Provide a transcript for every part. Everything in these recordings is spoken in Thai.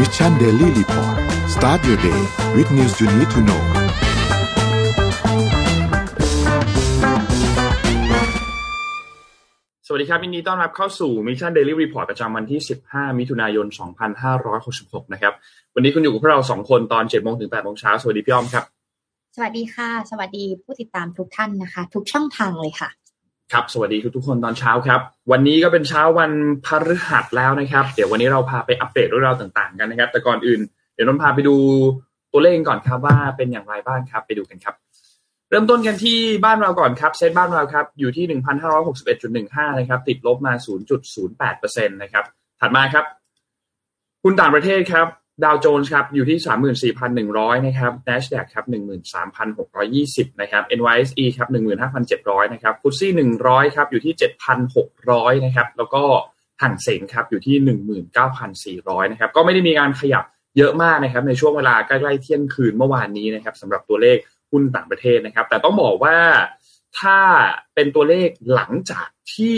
Mission Daily Report start your day with news you need to know สวัสดีครับยินดีต้อนรับเข้าสู่ Mission Daily Report ประจำวันที่ 15 มิถุนายน 2566 นะครับ วันนี้คุณอยู่กับพวกเรา 2 คนตอน 7 โมงถึง 8 โมงเช้า สวัสดีพี่อ้อมครับ สวัสดีค่ะ สวัสดีผู้ติดตามทุกท่านนะคะ ทุกช่องทางเลยค่ะ ครับสวัสดีทุกคนตอนเช้าครับ วันนี้ก็เป็นเช้าวันพฤหัสแล้วนะครับ เดี๋ยววันนี้เราพาไปอัปเดตเรื่องราวต่างๆ กันนะครับ แต่ก่อนอื่น เดี๋ยวนนพาไปดูตัวเลขก่อนครับว่าเป็นอย่างไรบ้างครับ ไปดูกันครับ เริ่มต้นกันที่บ้านเราก่อนครับเซตบ้านเราครับอยู่ที่1,561.15นะครับ ติดลบมา0.08%นะครับ ถัดมาครับหุ้นต่างประเทศครับ ดาวโจนส์ครับอยู่ที่ 34,100 นะครับ NASDAQ ครับ 13,620 นะครับ NYSE ครับ 15,700 นะครับฟุตซี่100 ครับ อยู่ที่ 7,600 นะครับ แล้วก็ห่างเสงครับ อยู่ที่ 19,400 นะครับ ก็ไม่ได้มีการขยับเยอะมากนะครับ ในช่วงเวลาใกล้ๆเที่ยงคืนเมื่อวานนี้นะครับสำหรับตัวเลขหุ้นต่างประเทศนะครับ แต่ต้องบอกว่าถ้าเป็นตัวเลขหลังจากที่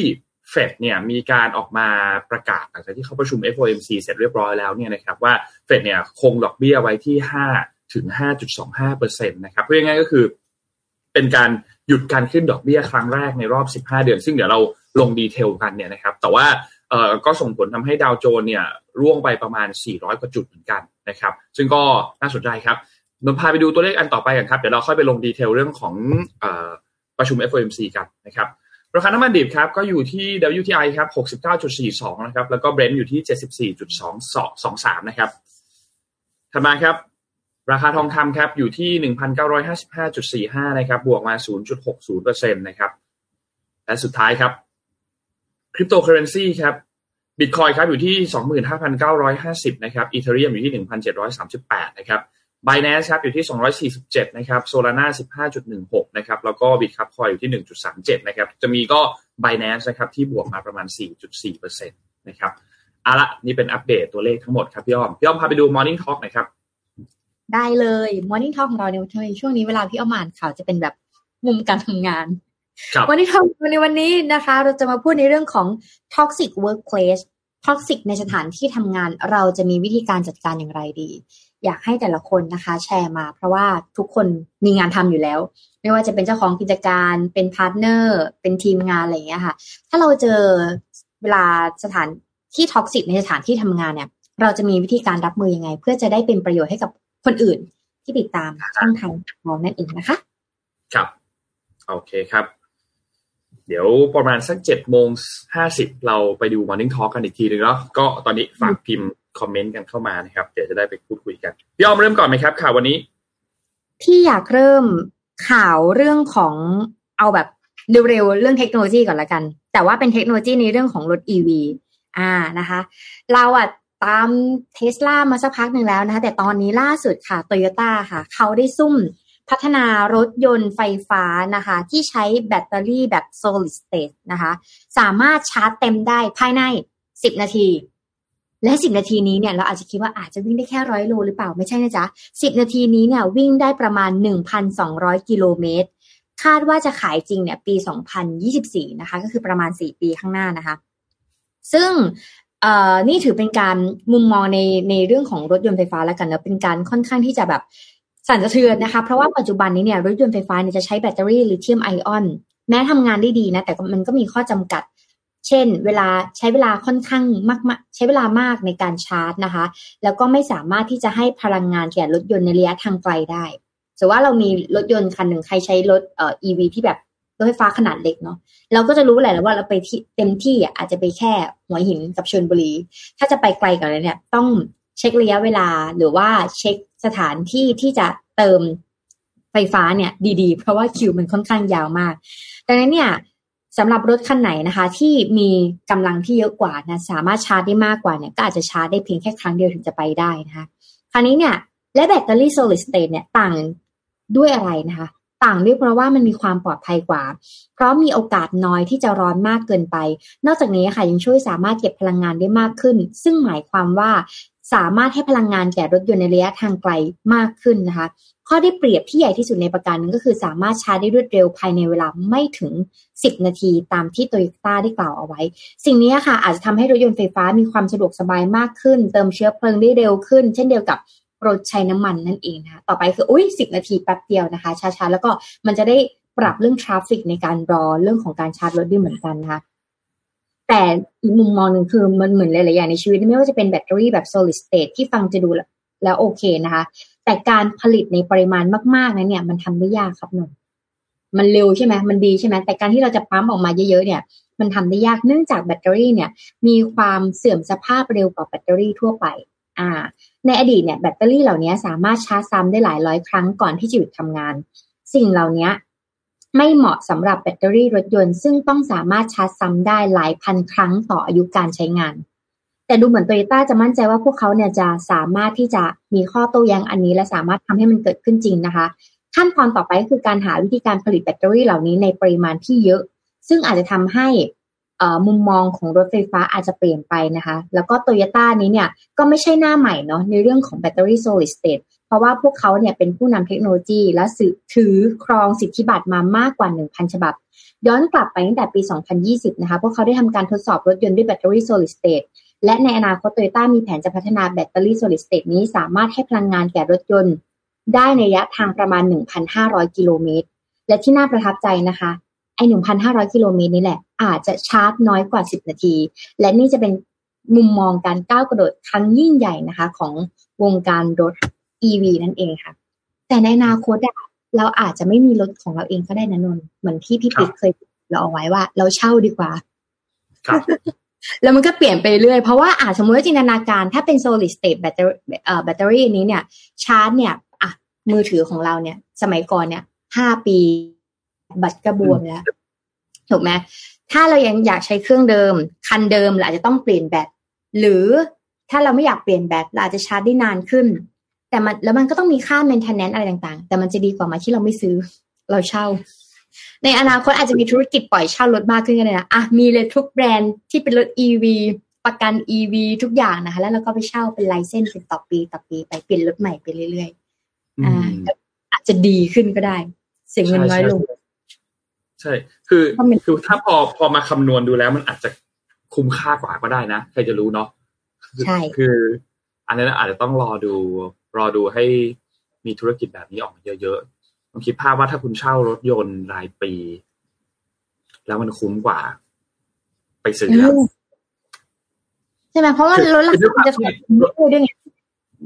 เฟดเนี่ยมีการออกมาประกาศหลังจากที่เขาประชุม FOMC เสร็จเรียบร้อยแล้วเนี่ยนะครับว่าเฟดเนี่ยคงดอกเบี้ยไว้ที่ 5 ถึง 5.25%นะครับเพื่อง่ายก็คือเป็นการหยุดการขึ้นดอกเบี้ยครั้งแรกในรอบ 15 เดือน ซึ่งเดี๋ยวเราลงดีเทลกันเนี่ยนะครับแต่ว่าเอ่อก็ส่งผลทำให้ดาวโจนเนี่ยร่วงไปประมาณ 400 กว่าจุดเหมือนกันนะครับซึ่งก็น่าสนใจครับนนพาไปดูตัวเลขอันต่อไปกันครับเดี๋ยวเราค่อยไปลงดีเทลเรื่องของเอ่อประชุม FOMC กันนะครับ ราคาน้ำมันดิบครับก็อยู่ที่ WTI ครับ69.42 นะครับ แล้วก็ Brent อยู่ที่ 74.23 นะครับ ถัดมาครับ ราคาทองคำครับอยู่ที่ 1,955.45 นะครับ บวกมา 0.60%นะครับ และสุดท้ายครับคริปโตเคอเรนซีครับบิตคอยครับอยู่ที่ 25,950 นะครับ Ethereum อยู่ที่ 1,738 นะครับ b i n a n c e ครับอยู่ที่ 247 นะครับ Solana 15.16 นะครับ แล้วก็ Bitkub อยู่ที่ 1.37 นะครับ จะมีก็ Binance นะครับ ที่บวกมาประมาณ 4.4%นะครับเอาละนี่เป็นอัปเดตตัวเลขทั้งหมดครับพี่อ้อม พี่อ้อมพาไปดู Morning Talk หน่อยครับ ได้เลย Morning Talk ของเราในในช่วงนี้เวลาพี่อ้อมอ่านข่าวจะเป็นแบบมุมการทำงานครับวันนี้ทำในวันนี้นะคะ เราจะมาพูดในเรื่องของ toxic workplace toxic ในสถานที่ทำงานเราจะมีวิธีการจัดการอย่างไรดี อยากให้แต่ละคนนะคะ แชร์มา เพราะว่าทุกคนมีงานทำอยู่แล้ว ไม่ว่าจะเป็นเจ้าของกิจการ เป็น partner เป็นทีมงานอะไรอย่างเงี้ยค่ะ ถ้าเราเจอเวลาสถานที่ toxic ในสถานที่ทำงานเนี่ย เราจะมีวิธีการรับมือยังไง เพื่อจะได้เป็นประโยชน์ให้กับคนอื่นที่ติดตามช่องทางของเรานั่นเองนะคะ ครับ โอเคครับ เดี๋ยวประมาณสักเจ็ดโมงห้าสิบเราไปดู Morning Talk กันอีกทีหนึ่งเนาะก็ตอนนี้ฝากพิมพ์ comment กันเข้ามานะครับ เดี๋ยวจะได้ไปพูดคุยกัน พี่อ้อมเริ่มก่อนไหมครับข่าววันนี้ พี่อยากเริ่มข่าวเรื่องของเอาแบบเร็วๆเรื่องเทคโนโลยีก่อนละกัน แต่ว่าเป็นเทคโนโลยีในเรื่องของรถ EV อ่านะคะ เราอะตามเทสลามาสักพักหนึ่งแล้วนะคะแต่ตอนนี้ล่าสุดค่ะโตโยต้าค่ะ เขาได้ซุ่ม พัฒนารถยนต์ไฟฟ้านะคะ ที่ใช้แบตเตอรี่แบบ solid state นะคะ สามารถชาร์จเต็มได้ภายใน 10 นาที และ 10 นาทีนี้เนี่ยเราอาจจะคิดว่าอาจจะวิ่งได้แค่ร้อยโลหรือเปล่าไม่ใช่นะจ๊ะ 10 นาทีนี้เนี่ยวิ่งได้ประมาณ 1,200 กิโลเมตร คาดว่าจะขายจริงเนี่ยปี 2024 นะคะ ก็คือประมาณ 4 ปีข้างหน้านะคะ ซึ่งเอ่อนี่ถือเป็นการมุมมองในในเรื่องของรถยนต์ไฟฟ้าแล้วกันนะเป็นการค่อนข้างที่จะแบบ สั่นสะเทือนนะคะ เพราะว่าปัจจุบันนี้เนี่ยรถยนต์ไฟฟ้าเนี่ยจะใช้แบตเตอรี่ลิเธียมไอออน แม้ทำงานได้ดีนะ แต่มันก็มีข้อจำกัด เช่น เวลาใช้เวลาค่อนข้างมากๆใช้เวลามากในการชาร์จนะคะ แล้วก็ไม่สามารถที่จะให้พลังงานแก่รถยนต์ในระยะทางไกลได้สมมติว่าเรามีรถยนต์คันหนึ่งใครใช้รถเอ่อ EV ที่แบบรถไฟฟ้าขนาดเล็กเนาะเราก็จะรู้แหละแล้ว่าเราไปที่เต็มที่อะอาจจะไปแค่หัวหินกับชลบุรี ถ้าจะไปไกลกว่านั้นเนี่ย ต้อง เช็คระยะเวลาหรือว่าเช็คสถานที่ที่จะเติมไฟฟ้าเนี่ยดีๆ เพราะว่าคิวมันค่อนข้างยาวมาก ดังนั้นเนี่ยสำหรับรถคันไหนนะคะ ที่มีกำลังที่เยอะกว่านะสามารถชาร์จได้มากกว่าเนี่ยก็อาจจะชาร์จได้เพียงแค่ครั้งเดียวถึงจะไปได้นะคะคราวนี้เนี่ยและแบตเตอรี่ solid state เนี่ยต่างด้วยอะไรนะคะ ต่างด้วยเพราะว่ามันมีความปลอดภัยกว่า เพราะมีโอกาสน้อยที่จะร้อนมากเกินไป นอกจากนี้ค่ะยังช่วยสามารถเก็บพลังงานได้มากขึ้น ซึ่งหมายความว่า สามารถให้พลังงานแก่รถยนต์ในระยะทางไกลมากขึ้นนะคะ ข้อได้เปรียบที่ใหญ่ที่สุดในประการนึงก็คือสามารถชาร์จได้รวดเร็วภายในเวลาไม่ถึง 10 นาทีตามที่โตโยต้าได้กล่าวเอาไว้ สิ่งนี้ค่ะอาจจะทำให้รถยนต์ไฟฟ้ามีความสะดวกสบายมากขึ้น เติมเชื้อเพลิงได้เร็วขึ้น เช่นเดียวกับรถใช้น้ำมันนั่นเองนะคะต่อไปคืออุ้ยสิบนาทีแป๊บเดียวนะคะช้าๆ แล้วก็มันจะได้ปรับเรื่อง traffic ในการรอเรื่องของการชาร์จรถด้วยเหมือนกันนะคะ แต่อีกมุมมองหนึ่งคือมันเหมือนหลาย ๆ อย่างในชีวิต ไม่ว่าจะเป็นแบตเตอรี่แบบ solid state ที่ฟังจะดูแล้วโอเคนะคะ แต่การผลิตในปริมาณมาก ๆ นั้นเนี่ย มันทำได้ยากครับหนุ่มมันเร็วใช่ไหมมันดีใช่ไหมแต่การที่เราจะปั๊มออกมาเยอะ ๆ เนี่ย มันทำได้ยากเนื่องจากแบตเตอรี่เนี่ย มีความเสื่อมสภาพเร็วกว่าแบตเตอรี่ทั่วไป อ่า ในอดีตเนี่ยแบตเตอรี่เหล่านี้สามารถชาร์จซ้ำได้หลายร้อยครั้งก่อนที่จะหยุดทำงาน สิ่งเหล่านี้ ไม่เหมาะสำหรับแบตเตอรี่รถยนต์ซึ่งต้องสามารถชาร์จซ้ำได้หลายพันครั้งต่ออายุการใช้งาน แต่ดูเหมือนโตโยต้าจะมั่นใจว่าพวกเขาเนี่ยจะสามารถที่จะมีข้อโต้แย้งอันนี้ และสามารถทำให้มันเกิดขึ้นจริงนะคะ ขั้นตอนต่อไปก็คือการหาวิธีการผลิตแบตเตอรี่เหล่านี้ในปริมาณที่เยอะ ซึ่งอาจจะทำให้ มุมมองของรถไฟฟ้าอาจจะเปลี่ยนไปนะคะ แล้วก็โตโยต้านี้เนี่ยก็ไม่ใช่หน้าใหม่เนาะในเรื่องของแบตเตอรี่ solid state เพราะว่าพวกเขาเนี่ยเป็นผู้นำเทคโนโลยีและถือครองสิทธิบัตรมามากกว่า 1,000 ฉบับ ย้อนกลับไปตั้งแต่ปี 2020 นะคะ พวกเขาได้ทำการทดสอบรถยนต์ด้วยแบตเตอรี่ solid state และในอนาคตโตโยต้ามีแผนจะพัฒนาแบตเตอรี่ solid state นี้สามารถให้พลังงานแก่รถยนต์ ได้ในระยะทางประมาณ 1,500 กิโลเมตร และที่น่าประทับใจนะคะ ไอ้1,500กิโลเมตรนี่แหละ อาจจะชาร์จน้อยกว่า10นาที และนี่จะเป็นมุมมองการก้าวกระโดดครั้งยิ่งใหญ่นะคะ ของวงการรถ EV นั่นเองค่ะ แต่ในอนาคตอะเราอาจจะไม่มีรถของเราเองก็ได้นะนนเหมือนที่พี่ปิ๊กเคยเราเอาไว้ว่า เราเช่าดีกว่าครับแล้วมันก็เปลี่ยนไปเรื่อยเพราะว่าอาจสมมติว่าจินตนาการ ถ้าเป็น solid state แบตเตอรี่เอ่อแบตเตอรี่นี้เนี่ย ชาร์จเนี่ยอะมือถือของเราเนี่ย สมัยก่อนเนี่ยห้าปี บัตรกระบวมแล้วถูกไหมถ้าเรายังอยากใช้เครื่องเดิม คันเดิมเราอาจจะต้องเปลี่ยนแบตหรือถ้าเราไม่อยากเปลี่ยนแบตเราอาจจะชาร์จได้นานขึ้น แต่มันแล้วมันก็ต้องมีค่า maintenance อะไรต่างๆ แต่มันจะดีกว่ามาที่เราไม่ซื้อ เราเช่า ในอนาคตอาจจะมีธุรกิจปล่อยเช่ารถมากขึ้นก็ได้นะอะมีเลยทุกแบรนด์ที่เป็นรถ EV ประกัน EV ทุกอย่างนะคะ แล้วเราก็ไปเช่าเป็นไลเซนส์เป็นต่อปีต่อปีไปเปลี่ยนรถใหม่ไปเรื่อยๆอ่าอาจจะดีขึ้นก็ได้ เสียเงินน้อยลง ใช่ คือคือถ้าพอพอมาคำนวณดูแล้วมันอาจจะคุ้มค่ากว่าก็ได้นะใครจะรู้เนาะใช่คือ อันนั้นอาจจะต้องรอดู รอดูให้มีธุรกิจแบบนี้ออกมาเยอะๆลองคิดภาพว่าถ้าคุณเช่ารถยนต์รายปี แล้วมันคุ้มกว่า ไปซื้อใช่ไหมเพราะว่ารถราคาจะถูกด้วยไง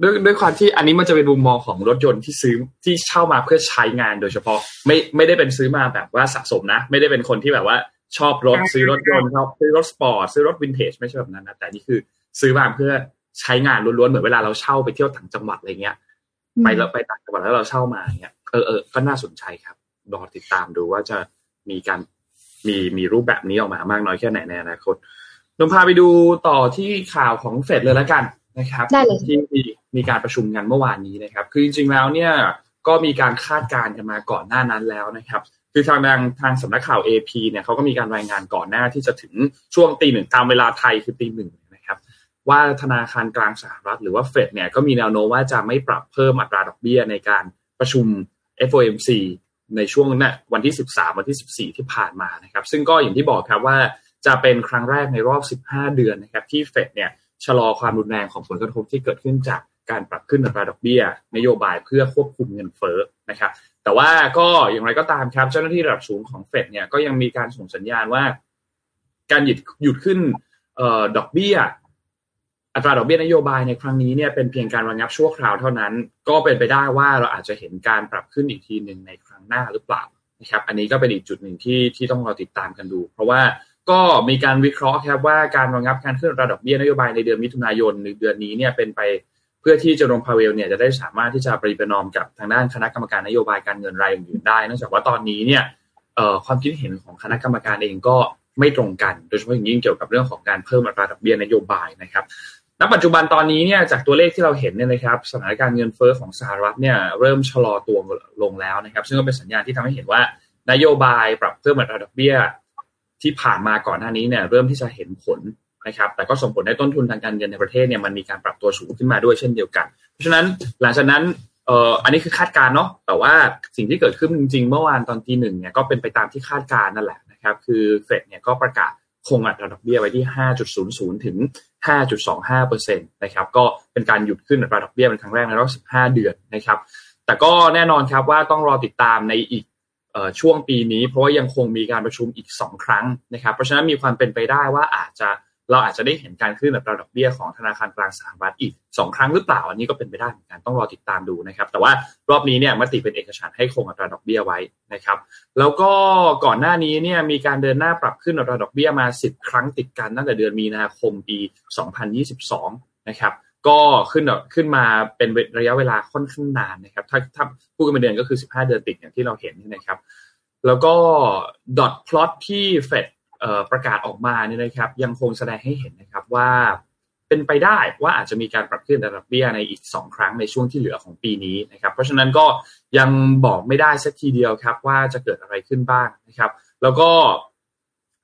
ด้วยด้วยความที่อันนี้มันจะเป็นมุมมองของรถยนต์ที่ซื้อที่เช่ามาเพื่อใช้งานโดยเฉพาะ ไม่ไม่ได้เป็นซื้อมาแบบว่าสะสมนะ ไม่ได้เป็นคนที่แบบว่าชอบรถซื้อรถยนต์ชอบซื้อรถสปอร์ตซื้อรถวินเทจไม่ใช่แบบนั้นนะแต่นี่คือซื้อมาเพื่อใช้งานล้วนๆเหมือนเวลาเราเช่าไปเที่ยวต่างจังหวัดอะไรเงี้ย ไปแล้วไปต่างจังหวัดแล้วเราเช่ามาเงี้ยเออเออก็น่าสนใจครับรอติดตามดูว่าจะมีการมีมีรูปแบบนี้ออกมามากน้อยแค่ไหนในอนาคตนมพาไปดูต่อที่ข่าวของเฟดเลยแล้วกัน นะครับได้เลยที่มีมีการประชุมกันเมื่อวานนี้นะครับ คือจริงๆแล้วเนี่ยก็มีการคาดการณ์กันมาก่อนหน้านั้นแล้วนะครับ คือทางทางทางสำนักข่าว AP เนี่ยเขาก็มีการรายงานก่อนหน้าที่จะถึงช่วงตีหนึ่งตามเวลาไทยคือตีหนึ่งนะครับ ว่าธนาคารกลางสหรัฐหรือว่าเฟดเนี่ยก็มีแนวโน้มว่าจะไม่ปรับเพิ่มอัตราดอกเบี้ยในการประชุม FOMC ในช่วงนั้นวันที่ 13 วันที่ 14 ที่ผ่านมานะครับ ซึ่งก็อย่างที่บอกครับว่าจะเป็นครั้งแรกในรอบ 15 เดือนนะครับที่เฟดเนี่ย ชะลอความรุนแรงของผลกระทบที่เกิดขึ้นจากการปรับขึ้นอัตราดอกเบี้ย นโยบายเพื่อควบคุมเงินเฟ้อนะครับ แต่ว่าก็อย่างไรก็ตามครับเจ้าหน้าที่ระดับสูงของเฟดเนี่ยก็ยังมีการส่งสัญญาณว่า การหยุดหยุดขึ้นออดอกเบี้ย อัตราดอกเบี้ยนโยบายในครั้งนี้เนี่ยเป็นเพียงการระงับชั่วคราวเท่านั้น ก็เป็นไปได้ว่าเราอาจจะเห็นการปรับขึ้นอีกทีหนึ่งในครั้งหน้าหรือเปล่านะครับ อันนี้ก็เป็นอีกจุดหนึ่งที่ที่ต้องรอติดตามกันดู เพราะว่า ก็มีการวิเคราะห์ครับว่าการระงับการขึ้นราดอกเบี้ยนโยบายในเดือนมิถุนายนในเดือนนี้เนี่ยเป็นไปเพื่อที่เจอร์มพาเวลเนี่ยจะได้สามารถที่จะปริประนอมกับทางด้านคณะกรรมการนโยบายการเงินรายอื่นๆได้เนื่องจากว่าตอนนี้เนี่ยความคิดเห็นของคณะกรรมการเองก็ไม่ตรงกัน โดยเฉพาะอย่างยิ่งเกี่ยวกับเรื่องของการเพิ่มอัตราดอกเบี้ยนโยบายนะครับณปัจจุบันตอนนี้เนี่ยจากตัวเลขที่เราเห็นเนี่ยนะครับสถานการณ์เงินเฟ้อของสหรัฐเนี่ยเริ่มชะลอตัวลงแล้วนะครับ ซึ่งก็เป็นสัญญาณที่ทำให้เห็นว่านโยบายปรับเพิ่มอัตราดอกเบี้ย ที่ผ่านมาก่อนหน้านี้เนี่ยเริ่มที่จะเห็นผลนะครับ แต่ก็ส่งผลให้ต้นทุนทางการเงินในประเทศเนี่ยมันมีการปรับตัวสูงขึ้นมาด้วยเช่นเดียวกัน เพราะฉะนั้นหลังจากนั้นเอ่ออันนี้คือคาดการณ์เนาะแต่ว่าสิ่งที่เกิดขึ้นจริงๆเมื่อวานตอนตีหนึ่งเนี่ยก็เป็นไปตามที่คาดการณ์นั่นแหละนะครับคือเฟดเนี่ยก็ประกาศคงอัตราดอกเบี้ยไว้ที่ 5.00 ถึง 5.25%นะครับก็เป็นการหยุดขึ้นอัตราดอกเบี้ยเป็นครั้งแรกในรอบ 15 เดือนนะครับแต่ก็แน่นอนครับว่าต้องรอติดตามในอีก ช่วงปีนี้ เพราะว่ายังคงมีการประชุมอีก 2 ครั้งนะครับเพราะฉะนั้นมีความเป็นไปได้ว่าอาจจะเราอาจจะได้เห็นการขึ้นอัตราดอกเบี้ยของธนาคารกลางสหรัฐอีก 2 ครั้งหรือเปล่าอันนี้ก็เป็นไปได้เหมือนกันต้องรอติดตามดูนะครับ แต่ว่ารอบนี้เนี่ยมติเป็นเอกฉันให้คงอัตราดอกเบี้ยไว้นะครับ แล้วก็ก่อนหน้านี้เนี่ยมีการเดินหน้าปรับขึ้นอัตราดอกเบี้ยมา 10 ครั้งติดกันตั้งแต่เดือนมีนาคมปี 2022 นะครับ ก็ขึ้นขึ้นมาเป็นระยะเวลาค่อนข้างนานนะครับ ถ้าถ้าพูดกันเป็นเดือนก็คือ 15 เดือนติดอย่างที่เราเห็นนะครับ แล้วก็ดอทพลอตที่เฟดประกาศออกมาเนี่ยนะครับ ยังคงแสดงให้เห็นนะครับว่าเป็นไปได้ว่าอาจจะมีการปรับขึ้นราดอกเบี้ยในอีก 2 ครั้งในช่วงที่เหลือของปีนี้นะครับ เพราะฉะนั้นก็ยังบอกไม่ได้สักทีเดียวครับว่าจะเกิดอะไรขึ้นบ้างนะครับ แล้วก็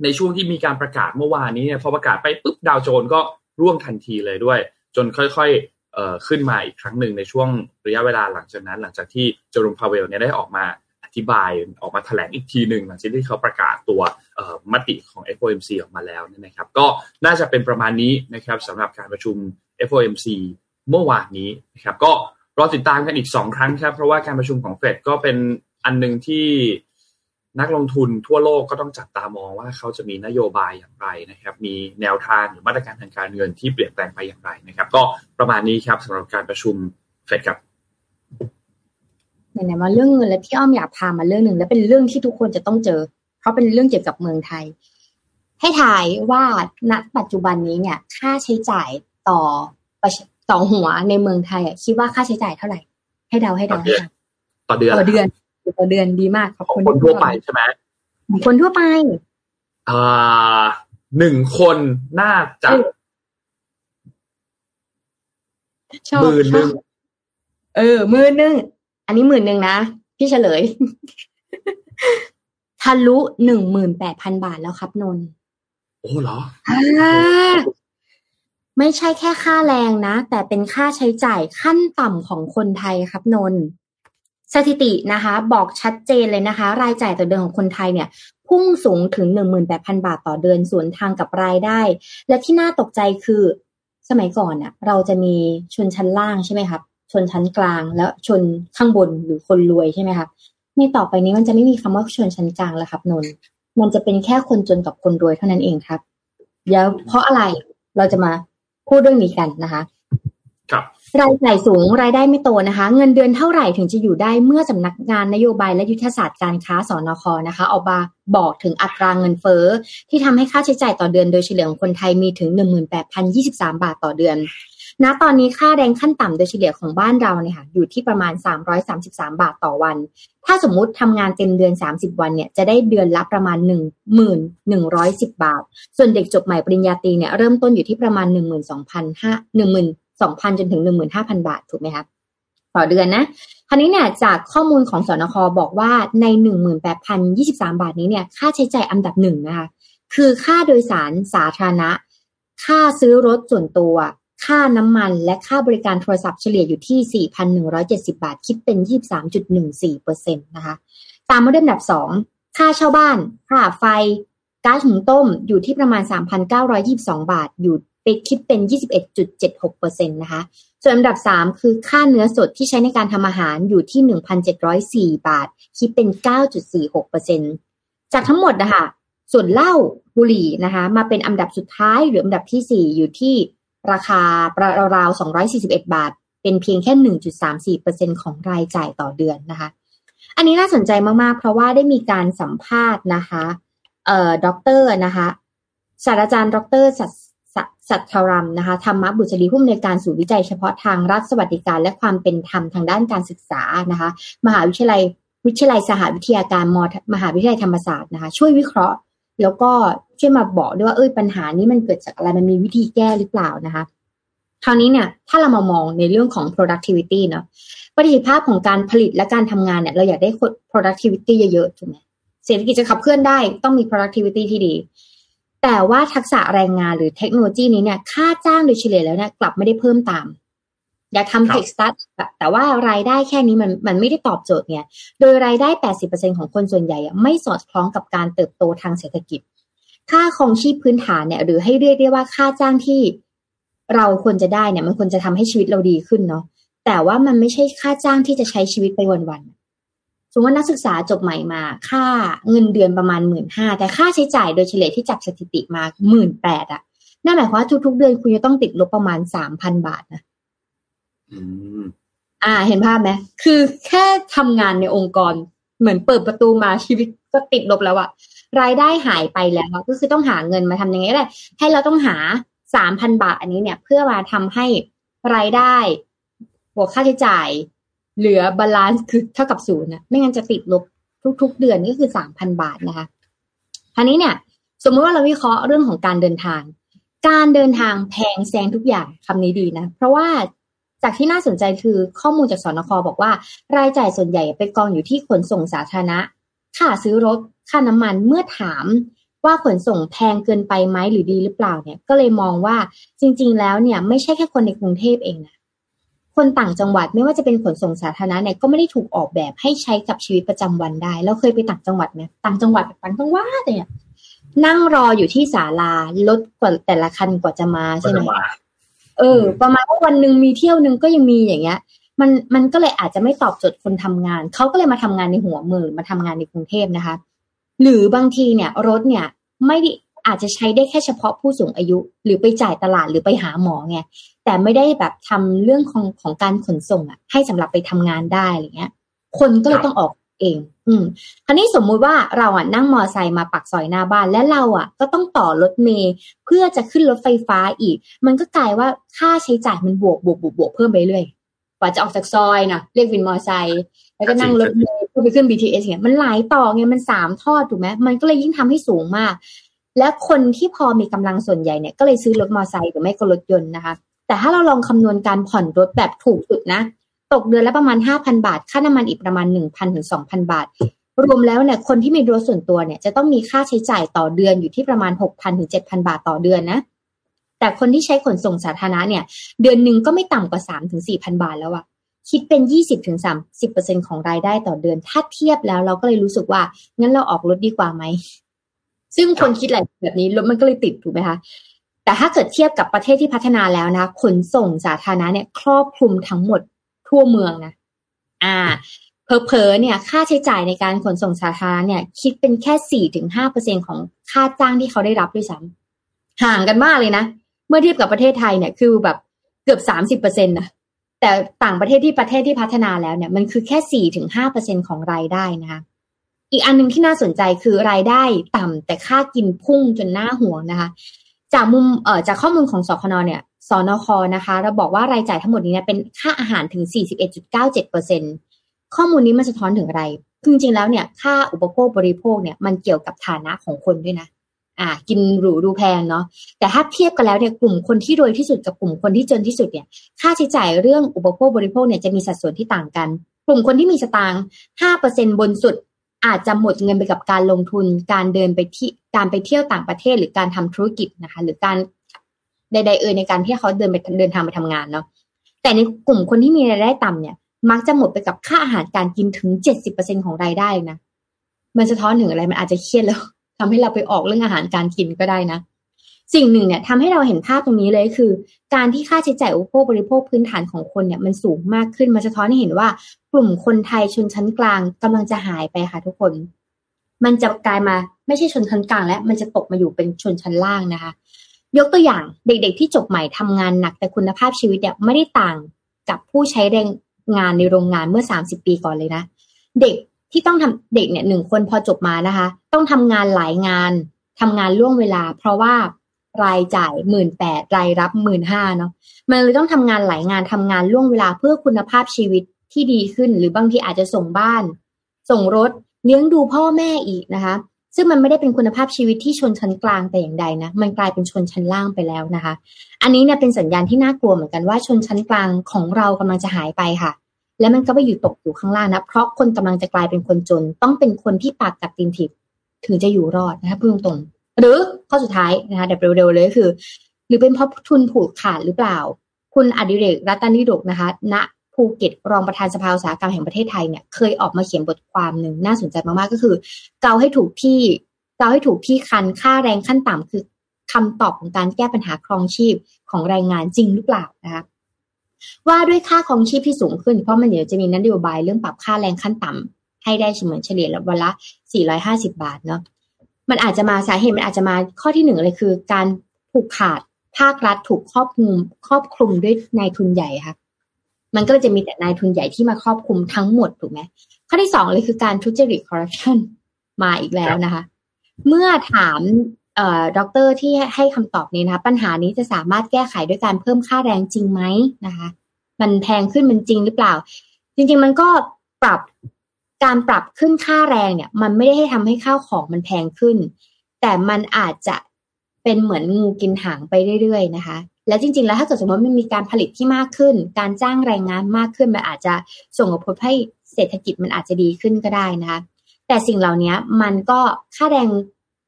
ในช่วงที่มีการประกาศเมื่อวานนี้เนี่ยพอประกาศไปปุ๊บดาวโจนก็ร่วงทันทีเลยด้วย จนค่อยๆเอ่อขึ้นมาอีกครั้งหนึ่งในช่วงระยะเวลาหลังจากนั้น หลังจากที่เจอร์มพาเวลเนี่ยได้ออกมาอธิบายออกมาแถลงอีกทีหนึ่งหลังจากที่เขาประกาศตัวมติของ FOMC ออกมาแล้วนะครับ ก็น่าจะเป็นประมาณนี้นะครับสำหรับการประชุม FOMC เมื่อวานนี้นะครับก็รอติดตามกันอีก 2 ครั้งครับเพราะว่าการประชุมของเฟดก็เป็นอันหนึ่งที่ นักลงทุนทั่วโลกก็ต้องจับตามองว่าเขาจะมีนโยบายอย่างไรนะครับ มีแนวทางหรือมาตรการทางการเงินที่เปลี่ยนแปลงไปอย่างไรนะครับ ก็ประมาณนี้ครับสำหรับการประชุมเฟดครับไหนๆมาเรื่องเงินแล้วพี่อ้อมอยากพามาเรื่องหนึ่งและเป็นเรื่องที่ทุกคนจะต้องเจอ เพราะเป็นเรื่องเกี่ยวกับเมืองไทย ให้ถ่ายว่าณปัจจุบันนี้เนี่ย ค่าใช้จ่ายต่อต่อหัวในเมืองไทยคิดว่าค่าใช้จ่ายเท่าไหร่ ให้เดาให้เดาให้เดาต่อเดือนต่อเดือน ต่อเดือนดีมากขอบคุณคนทั่วไปใช่ไหมคนทั่วไป อ่าหนึ่งคนน่าจะหมื่นหนึ่งเออหมื่นหนึ่งอันนี้หมื่นหนึ่งนะ พี่เฉลยทะลุหนึ่งหมื่นแปดพันบาทแล้วครับนนโอ้เหรอไม่ใช่แค่ค่าแรงนะ แต่เป็นค่าใช้จ่ายขั้นต่ำของคนไทยครับนน สถิตินะคะบอกชัดเจนเลยนะคะ รายจ่ายต่อเดือนของคนไทยเนี่ยพุ่งสูงถึงหนึ่งหมื่นแปดพันบาทต่อเดือนสวนทางกับรายได้ และที่น่าตกใจคือสมัยก่อนเน่ะเราจะมีชนชั้นล่างใช่ไหมครับ ชนชั้นกลางแล้วชนข้างบนหรือคนรวยใช่ไหมครับในต่อไปนี้มันจะไม่มีคำว่าชนชั้นกลางแล้วครับนนมันจะเป็นแค่คนจนกับคนรวยเท่านั้นเองครับเดี๋ยวเพราะอะไรเราจะมาพูดเรื่องนี้กันนะคะ รายจ่ายสูงรายได้ไม่โตนะคะ เงินเดือนเท่าไหร่ถึงจะอยู่ได้เมื่อสำนักงานนโยบายและยุทธศาสตร์การค้าสอนคนะคะออกมาบอกถึงอัตราเงินเฟ้อที่ทำให้ค่าใช้จ่ายต่อเดือนโดยเฉลี่ยของคนไทยมีถึง 18,023 บาทต่อเดือนณตอนนี้ค่าแรงขั้นต่ำโดยเฉลี่ยของบ้านเราเนี่ยค่ะอยู่ที่ประมาณ 333 บาทต่อวัน ถ้าสมมุติทำงานเต็มเดือน 30 วันเนี่ยจะได้เดือนละประมาณ 1 1 1 1 0บาท ส่วนเด็กจบใหม่ปริญญาตรีเนี่ยเริ่มต้นอยู่ที่ประมาณ 1 2 0 0 0 12,000จนถึง15,000บาทถูกไหมคะต่อเดือนนะคราวนี้เนี่ยจากข้อมูลของสอนคบอกว่าใน18,023บสามบาทนี้เนี่ยค่าใช้จ่ายอันดับหนึ่งนะคะคือค่าโดยสารสาธารณะ ค่าซื้อรถส่วนตัว ค่าน้ำมันและค่าบริการโทรศัพท์เฉลี่ยอยู่ที่ 4,170 บาท คิดเป็น 23.14%นะคะตามมาด้วยอันดับ 2 ค่าเช่าบ้าน ค่าไฟ ก๊าซหุงต้มอยู่ที่ประมาณ 3,922 บาท อยู่ คิดเป็น 21.76%นะคะ ส่วนอันดับ 3 คือค่าเนื้อสดที่ใช้ในการทำอาหารอยู่ที่ 1,704 บาท คิดเป็น 9.46%จากทั้งหมดนะคะส่วนเหล้าบุหรี่นะคะ มาเป็นอันดับสุดท้ายหรืออันดับที่ 4 อยู่ที่ราคาราวๆ241 บาท เป็นเพียงแค่ 1.34%ของรายจ่ายต่อเดือนนะคะ อันนี้น่าสนใจมากๆ เพราะว่าได้มีการสัมภาษณ์นะคะ เอ่อด็อกเตอร์นะคะศาสตราจารย์ ดร สัตสัตธรัมนะคะธรรมบุตรีผู้อำนวยการศูนย์วิจัยเฉพาะทางรัฐสวัสดิการและความเป็นธรรมทางด้านการศึกษานะคะมหาวิทยาลัยวิทยาลัยสหวิทยาการมมหาวิทยาลัยธรรมศาสตร์นะคะช่วยวิเคราะห์ แล้วก็ช่วยมาบอกด้วยว่าเอ้ยปัญหานี้มันเกิดจากอะไรมันมีวิธีแก้หรือเปล่านะคะคราวนี้เนี่ยถ้าเรามามองในเรื่องของ productivity เนาะประสิทธิภาพของการผลิตและการทำงานเนี่ยเราอยากได้ productivity เยอะๆถูกไหมเศรษฐกิจจะขับเคลื่อนได้ต้องมี productivity ที่ดี แต่ว่าทักษะแรงงานหรือเทคโนโลยีนี้เนี่ย ค่าจ้างโดยเฉลี่ยแล้วเนี่ยกลับไม่ได้เพิ่มตาม อยากทำเทคสตาร์ทแต่ว่ารายได้แค่นี้มันมันไม่ได้ตอบโจทย์เนี่ย โดยรายได้ 80%ของคนส่วนใหญ่ไม่สอดคล้องกับการเติบโตทางเศรษฐกิจ ค่าครองชีพพื้นฐานเนี่ย หรือให้เรียกได้ว่าค่าจ้างที่เราควรจะได้เนี่ย มันควรจะทำให้ชีวิตเราดีขึ้นเนาะแต่ว่ามันไม่ใช่ค่าจ้างที่จะใช้ชีวิตไปวันๆส มมติว่านักศึกษาจบใหม่มา ค่าเงินเดือนประมาณหมื่นห้าแต่ค่าใช้จ่ายโดยเฉลี่ยที่จับสถิติมาหมื่นแปดอะนั่นหมายความว่าทุก ๆ เดือนคุณจะต้องติดลบประมาณสามพันบาทนะอ่า เห็นภาพไหมคือแค่ทำงานในองค์กรเหมือนเปิดประตูมาชีวิตก็ติดลบแล้วอะรายได้หายไปแล้วก็คือต้องหาเงินมาทำยังไงได้ ให้เราต้องหาสามพันบาทอันนี้เนี่ย เพื่อมาทำให้รายได้หักค่าใช้จ่าย เหลือ balance คือเท่ากับศูนย์นะไม่งั้นจะติดลบทุก ๆ เดือนก็คือสามพันบาทนะคะทีนี้เนี่ย สมมติว่าเราวิเคราะห์เรื่องของการเดินทาง การเดินทางแพงแซงทุกอย่างคำนี้ดีนะ เพราะว่าจากที่น่าสนใจคือข้อมูลจากสนคบอกว่า รายจ่ายส่วนใหญ่ไปกองอยู่ที่ขนส่งสาธารณะค่าซื้อรถค่าน้ำมันเมื่อถามว่าขนส่งแพงเกินไปไหมหรือดีหรือเปล่าเนี่ย ก็เลยมองว่าจริง ๆ แล้วเนี่ย ไม่ใช่แค่คนในกรุงเทพเองนะ คนต่างจังหวัดไม่ว่าจะเป็นขนส่งสาธารณะเนี่ยก็ไม่ได้ถูกออกแบบให้ใช้กับชีวิตประจำวันได้ เราเคยไปต่างจังหวัดไหมต่างจังหวัดต่างจังหวัดเนี่ยนั่งรออยู่ที่ศาลารถกว่าแต่ละคันกว่าจะมาใช่ไหมเออ ประมาณว่าวันหนึ่งมีเที่ยวหนึ่งก็ยังมีอย่างเงี้ย มันมันก็เลยอาจจะไม่ตอบโจทย์คนทำงาน เขาก็เลยมาทำงานในหัวเมืองมาทำงานในกรุงเทพนะคะ หรือบางทีเนี่ยรถเนี่ยไม่ อาจจะใช้ได้แค่เฉพาะผู้สูงอายุ หรือไปจ่ายตลาดหรือไปหาหมอไงแต่ไม่ได้แบบทำเรื่องของของการขนส่งอะ ให้สำหรับไปทำงานได้อะไรเงี้ย คนก็เลยต้องออกเอง อืมคราวนี้สมมุติว่าเราอะนั่งมอไซค์มาปักซอยหน้าบ้านและเราอะ ก็ต้องต่อรถเมย์เพื่อจะขึ้นรถไฟฟ้าอีก มันก็กลายว่าค่าใช้จ่ายมันบวกบวกบวกบวกเพิ่มไปเรื่อยกว่าจะออกจากซอยนะเรียกวินมอไซค์แล้วก็นั่งรถเมย์เพื่อไปขึ้น BTS เนี่ยมันหลายต่อไงมันสามทอดถูกไหมมันก็เลยยิ่งทำให้สูงมาก และคนที่พอมีกำลังส่วนใหญ่เนี่ยก็เลยซื้อรถมอเตอร์ไซค์หรือไม่ก็รถยนต์นะคะ แต่ถ้าเราลองคำนวณการผ่อนรถแบบถูกสุดนะ ตกเดือนละประมาณ 5,000 บาท ค่าน้ำมันอีกประมาณ 1,000ถึง2,000 บาท รวมแล้วเนี่ยคนที่มีรถส่วนตัวเนี่ยจะต้องมีค่าใช้จ่ายต่อเดือนอยู่ที่ประมาณ 6,000ถึง7,000 บาทต่อเดือนนะแต่คนที่ใช้ขนส่งสาธารณะเนี่ย เดือนหนึ่งก็ไม่ต่ำกว่า 3 ถึง 4,000 บาทแล้วอะคิดเป็น 20ถึง30%ของรายได้ต่อเดือน ถ้าเทียบแล้วเราก็เลยรู้สึกว่างั้นเราออกรถดีกว่าไหม ซึ่งคนคิดอะไรแบบนี้รถมันก็เลยติดถูกไหมคะแต่ถ้าเกิดเทียบกับประเทศที่พัฒนาแล้วนะขนส่งสาธารณะเนี่ยครอบคลุมทั้งหมดทั่วเมืองนะอ่าเพอๆเนี่ย ค่าใช้จ่ายในการขนส่งสาธารณะเนี่ย คิดเป็นแค่สี่ถึงห้าเปอร์เซ็นของค่าจ้างที่เขาได้รับด้วยซ้ำห่างกันมากเลยนะ เมื่อเทียบกับประเทศไทยเนี่ยคือแบบเกือบสามสิบเปอร์เซ็นต์นะแต่ต่างประเทศที่ประเทศที่พัฒนาแล้วเนี่ย มันคือแค่สี่ถึงห้าเปอร์เซ็นของรายได้นะคะ อีกอันหนึ่งที่น่าสนใจคือรายได้ต่ำแต่ค่ากินพุ่งจนหน้าห่วงนะคะ จากมุมเอ่อจากข้อมูลของสคณเนี่ยสนคนะคะเราบอกว่ารายจ่ายทั้งหมดนี้เนี่ยเป็นค่าอาหารถึง 41.97%ข้อมูลนี้มันสะท้อนถึงอะไรคือจริงๆแล้วเนี่ยค่าอุปโภคบริโภคเนี่ยมันเกี่ยวกับฐานะของคนด้วยนะอ่า กินหรูดูแพงเนาะแต่ถ้าเทียบกันแล้วเนี่ยกลุ่มคนที่รวยที่สุดกับกลุ่มคนที่จนที่สุดเนี่ย ค่าใช้จ่ายเรื่องอุปโภคบริโภคเนี่ยจะมีสัดส่วนที่ต่างกัน กลุ่มคนที่มีสตางค์5%บนสุด อาจจะหมดเงินไปกับการลงทุน การเดินไปที่การไปเที่ยวต่างประเทศหรือการทำธุรกิจนะคะ หรือการใดๆเอ่ยในการที่เขาเดินไปเดินทางไปทำงานเนาะแต่ในกลุ่มคนที่มีรายได้ต่ำเนี่ย มักจะหมดไปกับค่าอาหารการกินถึงเจ็ดสิบเปอร์เซ็นของรายได้นะมันสะท้อนถึงอะไรมันอาจจะเครียดแล้วทำให้เราไปออกเรื่องอาหารการกินก็ได้นะ สิ่งหนึ่งเนี่ยทำให้เราเห็นภาพตรงนี้เลยคือ การที่ค่าใช้จ่ายอุปโภคบริโภคพื้นฐานของคนเนี่ยมันสูงมากขึ้นมันสะท้อนให้เห็นว่ากลุ่มคนไทยชนชั้นกลางกำลังจะหายไปค่ะทุกคน มันจะกลายมาไม่ใช่ชนชั้นกลาง แล้วมันจะตกมาอยู่เป็นชนชั้นล่างนะคะ ยกตัวอย่างเด็กๆที่จบใหม่ทำงานหนักแต่คุณภาพชีวิตเนี่ยไม่ได้ต่างกับผู้ใช้แรงงานในโรงงานเมื่อสามสิบปีก่อนเลยนะ เด็กที่ต้องทำเด็กเนี่ยหนึ่งคนพอจบมานะคะ ต้องทำงานหลายงานทำงานล่วงเวลา เพราะว่า รายจ่ายหมื่นแปดรายรับหมื่นห้าเนาะมันเลยต้องทำงานหลายงานทำงานล่วงเวลาเพื่อคุณภาพชีวิตที่ดีขึ้น หรือบางทีอาจจะส่งบ้าน ส่งรถเลี้ยงดูพ่อแม่อีกนะคะ ซึ่งมันไม่ได้เป็นคุณภาพชีวิตที่ชนชั้นกลางแต่อย่างใดนะมันกลายเป็นชนชั้นล่างไปแล้วนะคะ อันนี้เนี่ยเป็นสัญญาณที่น่ากลัวเหมือนกันว่าชนชั้นกลางของเรากำลังจะหายไปค่ะ และมันก็ไปอยู่ตกอยู่ข้างล่างนะเพราะคนกำลังจะกลายเป็นคนจน ต้องเป็นคนที่ปากกัดตีนถิบถึงจะอยู่รอดนะคะพูดตรง หรือข้อสุดท้ายนะคะแบบเร็วๆเลยคือ หรือเป็นเพราะทุนผูกขาดหรือเปล่า คุณอดิเรกรัตนิดกนะคะณภูเก็ตรองประธานสภาอุตสาหกรรมแห่งประเทศไทยเนี่ยเคยออกมาเขียนบทความหนึ่งน่าสนใจมากๆก็คือ เกาให้ถูกที่เกาให้ถูกที่คันค่าแรงขั้นต่ำคือคำตอบของการแก้ปัญหาครองชีพของแรงงานจริงหรือเปล่านะคะว่าด้วยค่าครองชีพที่สูงขึ้น เพราะมันเดี๋ยวจะมีนโยบายเรื่องปรับค่าแรงขั้นต่ำให้ได้เฉมือนเฉลี่ยละวันละ 450 บาทเนาะ มันอาจจะมาสาเหตุมันอาจจะมาข้อที่หนึ่งเลยคือ การผูกขาดภาครัฐถูกครอบคลุมครอบคลุมด้วยนายทุนใหญ่ค่ะ มันก็จะมีแต่นายทุนใหญ่ที่มาครอบคลุมทั้งหมดถูกไหมข้อที่สองเลยคือการทุจริตคอร์รัปชันมาอีกแล้วนะคะ เมื่อถามเอ่อด็อกเตอร์ที่ให้คำตอบนี้นะคะ ปัญหานี้จะสามารถแก้ไขด้วยการเพิ่มค่าแรงจริงไหมนะคะ มันแพงขึ้นมันจริงหรือเปล่า จริง ๆ มันก็ปรับ การปรับขึ้นค่าแรงเนี่ย มันไม่ได้ให้ทำให้ข้าวของมันแพงขึ้น แต่มันอาจจะเป็นเหมือนงูกินหางไปเรื่อยๆนะคะ แล้วจริง ๆ แล้วถ้าเกิดสมมติมันมีการผลิตที่มากขึ้น การจ้างแรงงานมากขึ้นมันอาจจะส่งผลให้เศรษฐกิจมันอาจจะดีขึ้นก็ได้นะคะ แต่สิ่งเหล่านี้มันก็ค่าแรง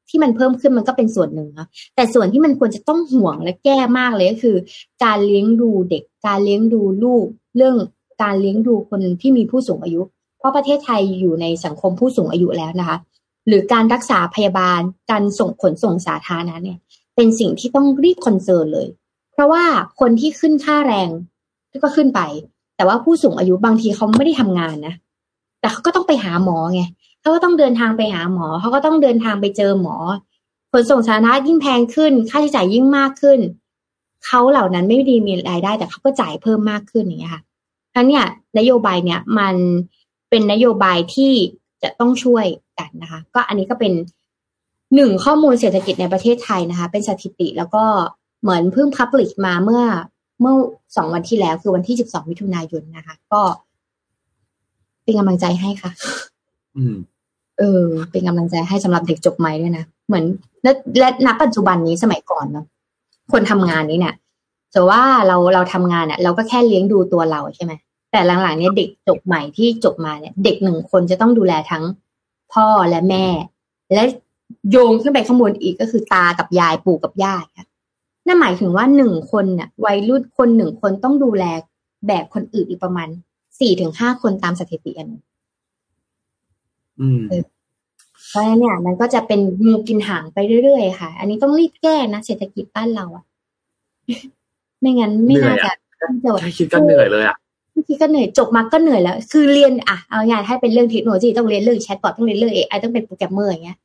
ที่มันเพิ่มขึ้นมันก็เป็นส่วนหนึ่งนะแต่ส่วนที่มันควรจะต้องห่วงและแก้มากเลยก็คือ การเลี้ยงดูเด็ก การเลี้ยงดูลูก เรื่องการเลี้ยงดูคนที่มีผู้สูงอายุ เพราะประเทศไทยอยู่ในสังคมผู้สูงอายุแล้วนะคะ หรือการรักษาพยาบาล การส่งขนส่งสาธารณะเนี่ย เป็นสิ่งที่ต้องรีบคอนเซิร์นเลย เพราะว่าคนที่ขึ้นค่าแรงก็ขึ้นไป แต่ว่าผู้สูงอายุบางทีเขาไม่ได้ทำงานนะแต่เขาก็ต้องไปหาหมอไงเขาก็ต้องเดินทางไปหาหมอ เขาก็ต้องเดินทางไปเจอหมอ ขนส่งสาธารณะยิ่งแพงขึ้น ค่าใช้จ่ายยิ่งมากขึ้น เขาเหล่านั้นไม่ดีมีรายได้ แต่เขาก็จ่ายเพิ่มมากขึ้นอย่างเงี้ยค่ะทั้งเนี่ยนโยบายเนี่ยมัน เป็นนโยบายที่จะต้องช่วยกันนะคะ ก็อันนี้ก็เป็นหนึ่งข้อมูลเศรษฐกิจในประเทศไทยนะคะ เป็นสถิติแล้วก็เหมือนเพิ่งพับลิชมาเมื่อเมื่อสองวันที่แล้วคือวันที่สิบสองมิถุนายนนะคะ ก็เป็นกำลังใจให้ค่ะ อืม เออ เป็นกำลังใจให้สำหรับเด็กจบใหม่ด้วยนะเหมือนและและณปัจจุบันนี้สมัยก่อนเนาะคนทำงานนี้เนี่ยแต่ว่าเราเราทำงานเนี่ยเราก็แค่เลี้ยงดูตัวเราใช่ไหม แต่หลังๆเนี่ยเด็กจบใหม่ที่จบมาเนี่ยเด็กหนึ่งคนจะต้องดูแลทั้งพ่อและแม่ และโยงขึ้นไปข้างบนอีกก็คือตากับยายปู่กับย่าค่ะนั่นหมายถึงว่าหนึ่งคนเนี่ยวัยรุ่นคนหนึ่งคนต้องดูแลแบบคนอื่นอีกประมาณสี่ถึงห้าคนตามสถิติอันนี้อืมเพราะฉะนั้นเนี่ย มันก็จะเป็นงูกินหางไปเรื่อยๆค่ะ อันนี้ต้องรีบแก้นะเศรษฐกิจบ้านเราอะไม่งั้นไม่น่าจะต้องเจอแค่คิดก็เหนื่อยเลยอะ บางทีก็เหนื่อยจบมาก็เหนื่อยแล้ว คือเรียนอะเอาง่ายๆให้เป็นเรื่องเทคโนโลยีต้องเรียนเรื่อง chatbot ต้องเรียนเรื่อง AI ต้องเป็นโปรแกรมเมอร์อย่างเงี้ย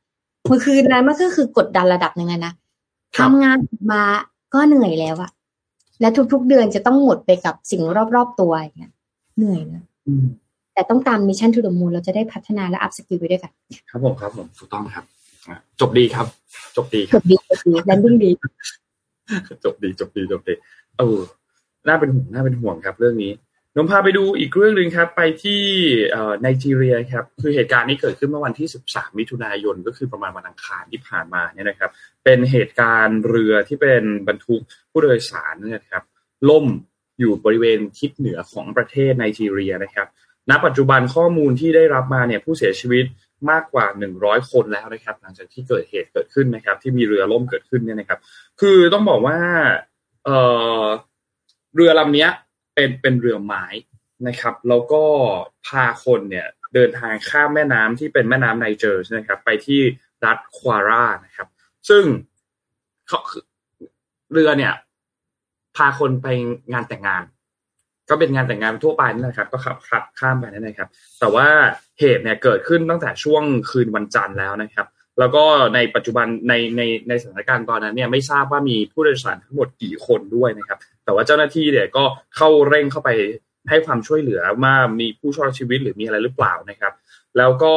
มันคือนั้นมันก็คือกดดันระดับหนึ่งเลยนะครับทำงานมาก็เหนื่อยแล้วอะและทุกๆเดือนจะต้องหมดไปกับสิ่งรอบๆตัวอย่างเงี้ยเหนื่อยนะอืมแต่ต้องตาม Mission To The Moon เราจะได้พัฒนาและ upskill ไปด้วยกัน ครับผมครับผมถูกต้องครับอะจบดีครับ จบดีครับบดีจบดี landing ดีจบดีจบดีจบดีเออน่าเป็นห่วงน่าเป็นห่วงครับ เรื่องนี้ นนท์พาไปดูอีกเรื่องหนึ่งครับ ไปที่ไนจีเรียครับ คือเหตุการณ์นี้เกิดขึ้นเมื่อวันที่ 13 มิถุนายนก็คือประมาณวันอังคารที่ผ่านมาเนี่ยนะครับ เป็นเหตุการณ์เรือที่เป็นบรรทุกผู้โดยสารเนี่ยนะครับ ล่มอยู่บริเวณทิศเหนือของประเทศไนจีเรียนะครับ ณ ปัจจุบันข้อมูลที่ได้รับมาเนี่ยผู้เสียชีวิตมากกว่า 100 คนแล้วนะครับ หลังจากที่เกิดเหตุเกิดขึ้นนะครับ ที่มีเรือล่มเกิดขึ้นเนี่ยนะครับ คือต้องบอกว่าเออเรือลำเนี้ย เป็นเป็นเรือไม้นะครับ แล้วก็พาคนเนี่ยเดินทางข้ามแม่น้ำที่เป็นแม่น้ำไนเจอร์นะครับ ไปที่รัฐควาร่านะครับ ซึ่งเขาคือเรือเนี่ย พาคนไปงานแต่งงาน ก็เป็นงานแต่งงานทั่วไปนั่นแหละครับ ก็ขับขับข้ามไปนั่นนะครับ แต่ว่าเหตุเนี่ยเกิดขึ้นตั้งแต่ช่วงคืนวันจันทร์แล้วนะครับ แล้วก็ในปัจจุบันในในในสถานการณ์ตอนนั้นเนี่ยไม่ทราบว่ามีผู้โดยสารทั้งหมดกี่คนด้วยนะครับ แต่ว่าเจ้าหน้าที่เนี่ยก็เข้าเร่งเข้าไปให้ความช่วยเหลือว่ามีผู้รอดชีวิตหรือมีอะไรหรือเปล่านะครับ แล้วก็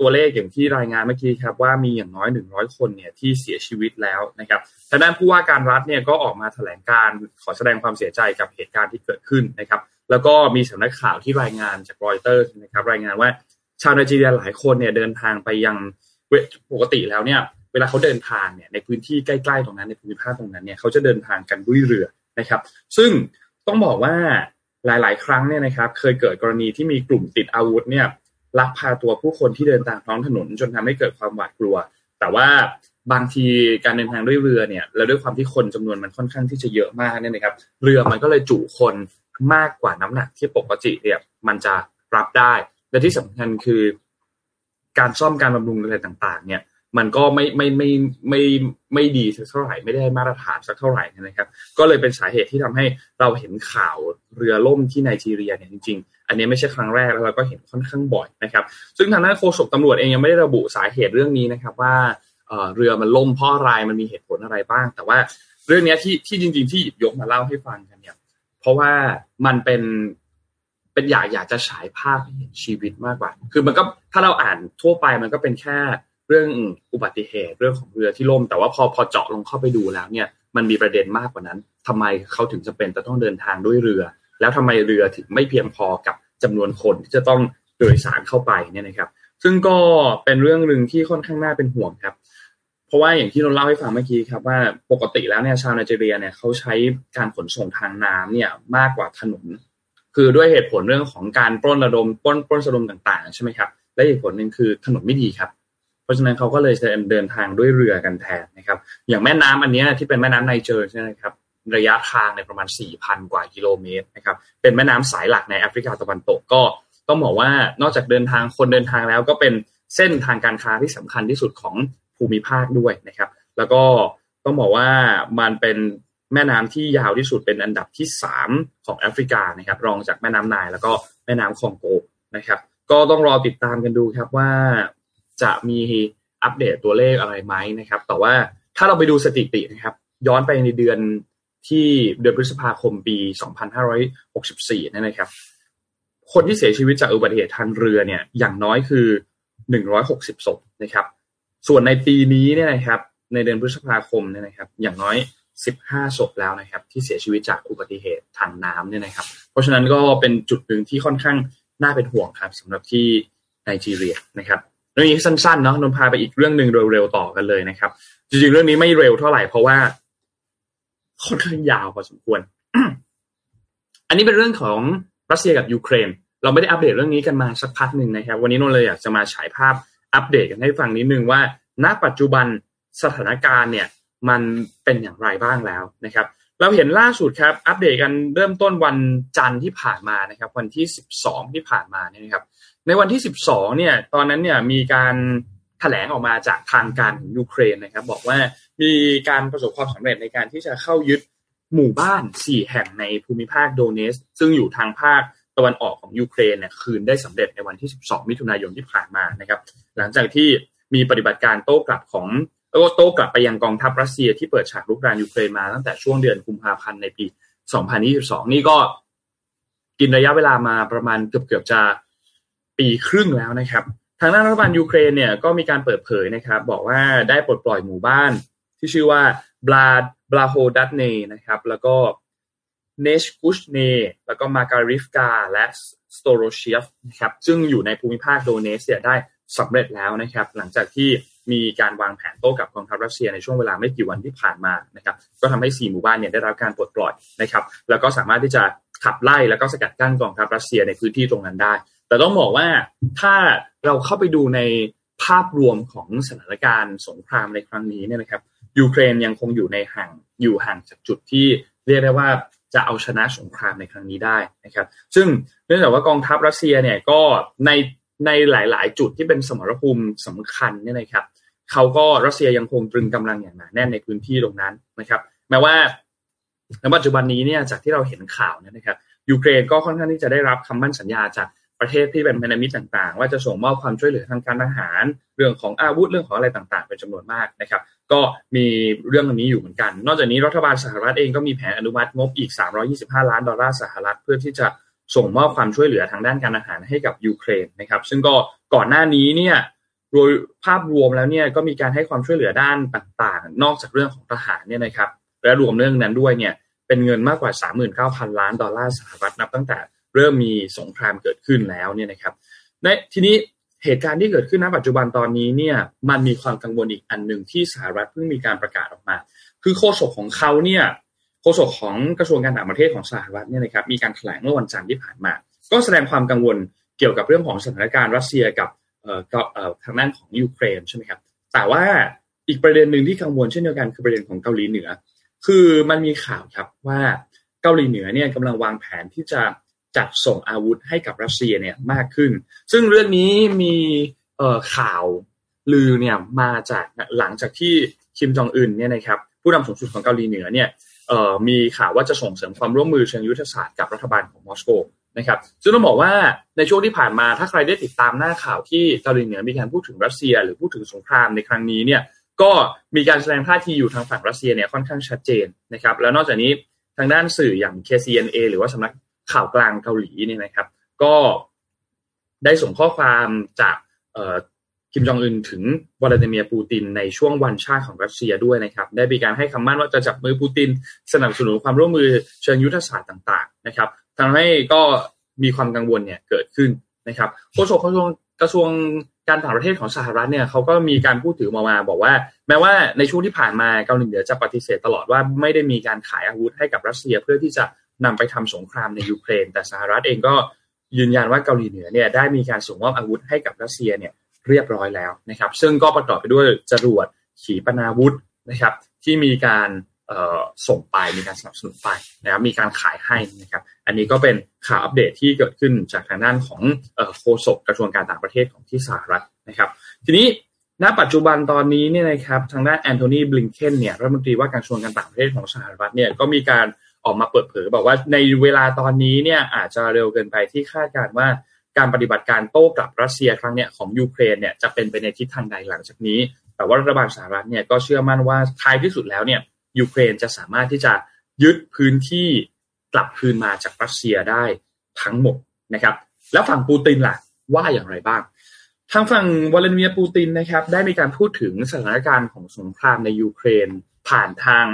ตัวเลขอย่างที่รายงานเมื่อกี้ครับว่ามีอย่างน้อย 100 คนเนี่ยที่เสียชีวิตแล้วนะครับทางด้านผู้ว่าการรัฐเนี่ยก็ออกมาแถลงการขอแสดงความเสียใจกับเหตุการณ์ที่เกิดขึ้นนะครับ แล้วก็มีสำนักข่าวที่รายงานจากรอยเตอร์นะครับ รายงานว่าชาวไนจีเรียหลายคนเนี่ยเดินทางไปยัง ปกติแล้วเนี่ย เวลาเขาเดินทางเนี่ยในพื้นที่ใกล้ๆตรงนั้นในภูมิภาคตรงนั้นเนี่ยเขาจะเดินทางกันด้วยเรือนะครับ ซึ่งต้องบอกว่าหลาย ๆ ครั้งเนี่ยนะครับ เคยเกิดกรณีที่มีกลุ่มติดอาวุธเนี่ยลักพาตัวผู้คนที่เดินตามท้องถนน จนทำให้เกิดความหวาดกลัว แต่ว่าบางทีการเดินทางด้วยเรือเนี่ยแล้วด้วยความที่คนจำนวนมันค่อนข้างที่จะเยอะมากเนี่ยนะครับ เรือมันก็เลยจุคนมากกว่าน้ำหนักที่ปกติเนี่ยมันจะรับได้ และที่สำคัญคือ การซ่อมการบำรุงอะไรต่าง ๆ เนี่ยมันก็ไม่ไม่ไม่ไม่ไม่ดีสักเท่าไหร่ไม่ได้มาตรฐานสักเท่าไหร่นะครับ ก็เลยเป็นสาเหตุที่ทำให้เราเห็นข่าวเรือล่มที่ไนจีเรียเนี่ยจริงๆ อันนี้ไม่ใช่ครั้งแรกแล้วเราก็เห็นค่อนข้างบ่อยนะครับ ซึ่งทางด้านโฆษกตำรวจเองยังไม่ได้ระบุสาเหตุเรื่องนี้นะครับว่าเรือมันล่มเพราะอะไรมันมีเหตุผลอะไรบ้าง แต่ว่าเรื่องนี้ที่ที่จริง ๆ ที่หยิบยกมาเล่าให้ฟังกันเนี่ยเพราะว่ามันเป็น เป็นอยากอยากจะฉายภาพเห็นชีวิตมากกว่า คือมันก็ถ้าเราอ่านทั่วไปมันก็เป็นแค่เรื่องอุบัติเหตุเรื่องของเรือที่ล่ม แต่ว่าพอพอเจาะลงเข้าไปดูแล้วเนี่ยมันมีประเด็นมากกว่านั้นทำไมเขาถึงจะเป็นจะต้องเดินทางด้วยเรือ แล้วทำไมเรือถึงไม่เพียงพอกับจำนวนคนที่จะต้องโดยสารเข้าไปเนี่ยนะครับ ซึ่งก็เป็นเรื่องหนึ่งที่ค่อนข้างน่าเป็นห่วงครับ เพราะว่าอย่างที่เราเล่าให้ฟังเมื่อกี้ครับว่าปกติแล้วเนี่ยชาวไนจีเรียเนี่ยเขาใช้การขนส่งทางน้ำเนี่ยมากกว่าถนน คือด้วยเหตุผลเรื่องของการปล้นระดมปล้นปล้นสะดมต่างๆใช่ไหมครับและเหตุผลหนึ่งคือถนนไม่ดีครับ เพราะฉะนั้นเขาก็เลยจะเดินทางด้วยเรือกันแทนนะครับ อย่างแม่น้ำอันนี้ที่เป็นแม่น้ำไนเจอร์ใช่ไหมครับระยะทางในประมาณ 4,000 กว่ากิโลเมตรนะครับเป็นแม่น้ำสายหลักในแอฟริกาตะวันตกก็ต้องบอกว่านอกจากเดินทางคนเดินทางแล้ว ก็เป็นเส้นทางการค้าที่สำคัญที่สุดของภูมิภาคด้วยนะครับ แล้วก็ต้องบอกว่ามันเป็น แม่น้ำที่ยาวที่สุดเป็นอันดับที่ 3 ของแอฟริกานะครับ รองจากแม่น้ำนายแล้วก็แม่น้ำคองโกนะครับ ก็ต้องรอติดตามกันดูครับว่าจะมีอัปเดตตัวเลขอะไรไหมนะครับ แต่ว่าถ้าเราไปดูสถิตินะครับ ย้อนไปในเดือนที่เดือนพฤษภาคมปี 2564นี่นะครับ คนที่เสียชีวิตจากอุบัติเหตุทางเรือเนี่ยอย่างน้อยคือ 160ศพนะครับ ส่วนในปีนี้เนี่ยนะครับ ในเดือนพฤษภาคมเนี่ยนะครับ อย่างน้อย 15ศพแล้วนะครับ ที่เสียชีวิตจากอุบัติเหตุทางน้ำเนี่ยนะครับ เพราะฉะนั้นก็เป็นจุดหนึ่งที่ค่อนข้างน่าเป็นห่วงครับสำหรับที่ไนจีเรียนะครับเรื่องนี้สั้นๆเนาะนนพาไปอีกเรื่องหนึ่งเร็วๆต่อกันเลยนะครับ จริงๆเรื่องนี้ไม่เร็วเท่าไหร่เพราะว่าค่อนข้างยาวพอสมควร อันนี้เป็นเรื่องของรัสเซียกับยูเครน เราไม่ได้อัปเดตเรื่องนี้กันมาสักพักหนึ่งนะครับ วันนี้นนเลยอยากจะมาฉายภาพอัปเดตกันให้ฟังนิดนึงว่า ณปัจจุบันสถานการณ์เนี่ย มันเป็นอย่างไรบ้างแล้วนะครับ เราเห็นล่าสุดครับอัปเดตกันเริ่มต้นวันจันทร์ที่ผ่านมานะครับ วันที่ 12 ที่ผ่านมาเนี่ยครับในวันที่ 12 เนี่ยตอนนั้นเนี่ยมีการแถลงออกมาจากทางการของยูเครนนะครับ บอกว่ามีการประสบความสำเร็จในการที่จะเข้ายึดหมู่บ้าน 4 แห่งในภูมิภาคโดเนส ซึ่งอยู่ทางภาคตะวันออกของยูเครนเนี่ยคืนได้สำเร็จในวันที่ 12 มิถุนายนที่ผ่านมานะครับ หลังจากที่มีปฏิบัติการโต้กลับของ แล้วก็โต้กลับไปยังกองทัพรัสเซียที่เปิดฉากรุกรานยูเครนมาตั้งแต่ช่วงเดือนกุมภาพันธ์ในปี 2022 นี่ก็กินระยะเวลามาประมาณเกือบๆจะปีครึ่งแล้วนะครับ ทางด้านรัฐบาลยูเครนเนี่ยก็มีการเปิดเผยนะครับ บอกว่าได้ปลดปล่อยหมู่บ้าน ที่ชื่อว่าบลาบลาโฮดัตเนนะครับ แล้วก็เนชกุชเนแล้วก็มาการิฟกาและสโตโรเชียฟนะครับซึ่งอยู่ในภูมิภาคโดเนตสก์เนี่ยได้สำเร็จแล้วนะครับ หลังจากที่ มีการวางแผนโต้กับกองทัพรัสเซียในช่วงเวลาไม่กี่วันที่ผ่านมานะครับก็ทำให้ 4 หมู่บ้านเนี่ยได้รับการปลดปล่อยนะครับแล้วก็สามารถที่จะขับไล่แล้วก็สกัดกั้นกองทัพรัสเซียในพื้นที่ตรงนั้นได้ แต่ต้องบอกว่าถ้าเราเข้าไปดูในภาพรวมของสถานการณ์สงครามในครั้งนี้เนี่ยนะครับยูเครนยังคงอยู่ในห่างอยู่ห่างจากจุดที่เรียกได้ว่าจะเอาชนะสงครามในครั้งนี้ได้นะครับ ซึ่งเนื่องจากว่ากองทัพรัสเซียเนี่ยก็ใน ในหลาย ๆ จุดที่เป็นสมรภูมิสำคัญเนี่ยนะครับเขาก็รัสเซียยังคงตรึงกำลังอย่างหนาแน่นในพื้นที่ตรงนั้นนะครับ แม้ว่าในปัจจุบันนี้เนี่ยจากที่เราเห็นข่าวเนี่ยนะครับยูเครนก็ค่อนข้างที่จะได้รับคำมั่นสัญญาจากประเทศที่เป็นพันธมิตรต่างๆ ว่าจะส่งมอบความช่วยเหลือทางการทหาร เรื่องของอาวุธเรื่องของอะไรต่างๆ เป็นจำนวนมากนะครับ ก็มีเรื่องนี้อยู่เหมือนกัน นอกจากนี้รัฐบาลสหรัฐเองก็มีแผนอนุมัติงบอีก 325 ล้านดอลลาร์สหรัฐเพื่อที่จะ ส่งมอบความช่วยเหลือทางด้านการอาหารให้กับยูเครนนะครับ ซึ่งก็ก่อนหน้านี้เนี่ยโดยภาพรวมแล้วเนี่ยก็มีการให้ความช่วยเหลือด้านต่างๆ นอกจากเรื่องของทหารเนี่ยนะครับและรวมเรื่องนั้นด้วยเนี่ยเป็นเงินมากกว่า 39,000 ล้านดอลลาร์สหรัฐนับตั้งแต่เริ่มมีสงครามเกิดขึ้นแล้วเนี่ยนะครับในทีนี้เหตุการณ์ที่เกิดขึ้นณปัจจุบันตอนนี้เนี่ยมันมีความกังวลอีกอันหนึ่งที่สหรัฐเพิ่งมีการประกาศออกมา คือโฆษกของเขาเนี่ย โฆษกของกระทรวงการต่างประเทศของสหรัฐเนี่ยนะครับมีการแถลงเมื่อวันจันทร์ที่ผ่านมา ก็แสดงความกังวลเกี่ยวกับเรื่องของสถานการณ์รัสเซียกับทางด้านของยูเครนใช่ไหมครับแต่ว่าอีกประเด็นหนึ่งที่กังวลเช่นเดียวกันคือประเด็นของเกาหลีเหนือ คือมันมีข่าวครับว่าเกาหลีเหนือเนี่ยกำลังวางแผนที่จะจัดส่งอาวุธให้กับรัสเซียเนี่ยมากขึ้น ซึ่งเรื่องนี้มีข่าวลือเนี่ยมาจากหลังจากที่คิมจองอึนเนี่ยนะครับผู้นำสูงสุดของเกาหลีเหนือเนี่ย มีข่าวว่าจะส่งเสริมความร่วมมือเชิงยุทธศาสตร์กับรัฐบาลของมอสโกนะครับซึ่งต้องบอกว่าในช่วงที่ผ่านมาถ้าใครได้ติดตามหน้าข่าวที่เกาหลีเหนือมีการพูดถึงรัสเซีย หรือพูดถึงสงครามในครั้งนี้เนี่ยก็มีการแสดงท่าทีอยู่ทางฝั่งรัสเซียเนี่ยค่อนข้างชัดเจนนะครับแล้วนอกจากนี้ทางด้านสื่ออย่าง KCNA หรือว่าสำนักข่าวกลางเกาหลีเนี่ยนะครับ ก็ได้ส่งข้อความจาก คิมจองอึนถึงวลาดิเมียร์ปูตินในช่วงวันชาติของรัสเซียด้วยนะครับ ได้มีการให้คำมั่นว่าจะจับมือปูติน สนับสนุนความร่วมมือเชิงยุทธศาสตร์ต่าง ๆ นะครับทำให้ก็มีความกังวลเนี่ยเกิดขึ้นนะครับโฆษกกระทรวงกระทรวงการต่างประเทศของสหรัฐเนี่ยเขาก็มีการพูดถึงมามาบอกว่า แม้ว่าในช่วงที่ผ่านมาเกาหลีเหนือจะปฏิเสธตลอดว่าไม่ได้มีการขายอาวุธให้กับรัสเซียเพื่อที่จะนำไปทำสงครามในยูเครน แต่สหรัฐเองก็ยืนยันว่าเกาหลีเหนือเนี่ยได้มีการส่งมอบอาวุธให้กับรัสเซียเนี่ย เรียบร้อยแล้วนะครับ ซึ่งก็ประกอบไปด้วยจรวดขีปนาวุธนะครับ ที่มีการส่งไปมีการสนับสนุนไปนะครับมีการขายให้นะครับ อันนี้ก็เป็นข่าวอัปเดตที่เกิดขึ้นจากทางด้านของโฆษกกระทรวงการต่างประเทศของที่สหรัฐนะครับ ทีนี้ณปัจจุบันตอนนี้เนี่ยนะครับทางด้านแอนโทนีบลิงเคนเนี่ยรัฐมนตรีว่าการกระทรวงการต่างประเทศของสหรัฐเนี่ยก็มีการออกมาเปิดเผยบอกว่าในเวลาตอนนี้เนี่ยอาจจะเร็วเกินไปที่คาดการว่า การปฏิบัติการโต้กลับรัสเซียครั้งนี้ของยูเครนเนี่ยจะเป็นไปในทิศทางใดหลังจากนี้ แต่ว่ารัฐบาลสหรัฐเนี่ยก็เชื่อมั่นว่าท้ายที่สุดแล้วเนี่ยยูเครนจะสามารถที่จะยึดพื้นที่กลับคืนมาจากรัสเซียได้ทั้งหมดนะครับ แล้วฝั่งปูตินล่ะว่าอย่างไรบ้าง ทางฝั่งวลาดิเมียร์ปูตินนะครับ ได้มีการพูดถึงสถานการณ์ของสงครามในยูเครน ผ่านทาง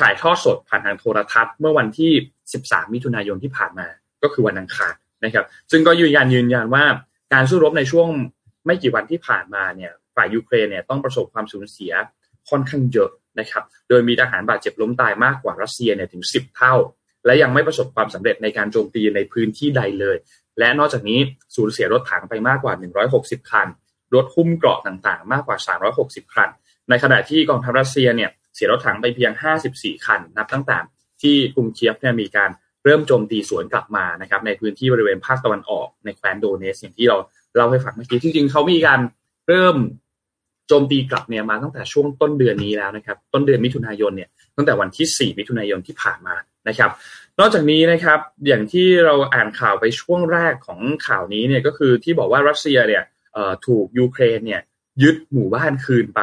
ถ่ายทอดสดผ่านทางโทรทัศน์ เมื่อวันที่ 13 มิถุนายนที่ผ่านมา ก็คือวันอังคาร นะครับ ซึ่งก็ยืนยันยืนยันว่าการสู้รบในช่วงไม่กี่วันที่ผ่านมาเนี่ยฝ่ายยูเครนเนี่ยต้องประสบความสูญเสียค่อนข้างเยอะนะครับ โดยมีทหารบาดเจ็บล้มตายมากกว่ารัสเซียเนี่ยถึง 10 เท่า และยังไม่ประสบความสำเร็จในการโจมตีในพื้นที่ใดเลย และนอกจากนี้สูญเสียรถถังไปมากกว่า 160 คัน รถหุ้มเกราะต่างๆ มากกว่า 360 คัน ในขณะที่กองทัพรัสเซียเนี่ยเสียรถถังไปเพียง 54 คัน นับตั้งแต่ที่กรุงเคียฟเนี่ยมีการ เริ่มโจมตีสวนกลับมานะครับ ในพื้นที่บริเวณภาคตะวันออกในแคว้นโดเนสอย่างที่เราเล่าให้ฟังเมื่อกี้จริงๆเขามีการเริ่มโจมตีกลับเนี่ยมาตั้งแต่ช่วงต้นเดือนนี้แล้วนะครับ ต้นเดือนมิถุนายนเนี่ยตั้งแต่วันที่ 4 มิถุนายนที่ผ่านมานะครับ นอกจากนี้นะครับ อย่างที่เราอ่านข่าวไปช่วงแรกของข่าวนี้เนี่ยก็คือที่บอกว่ารัสเซียเนี่ยถูกยูเครนเนี่ยยึดหมู่บ้านคืนไป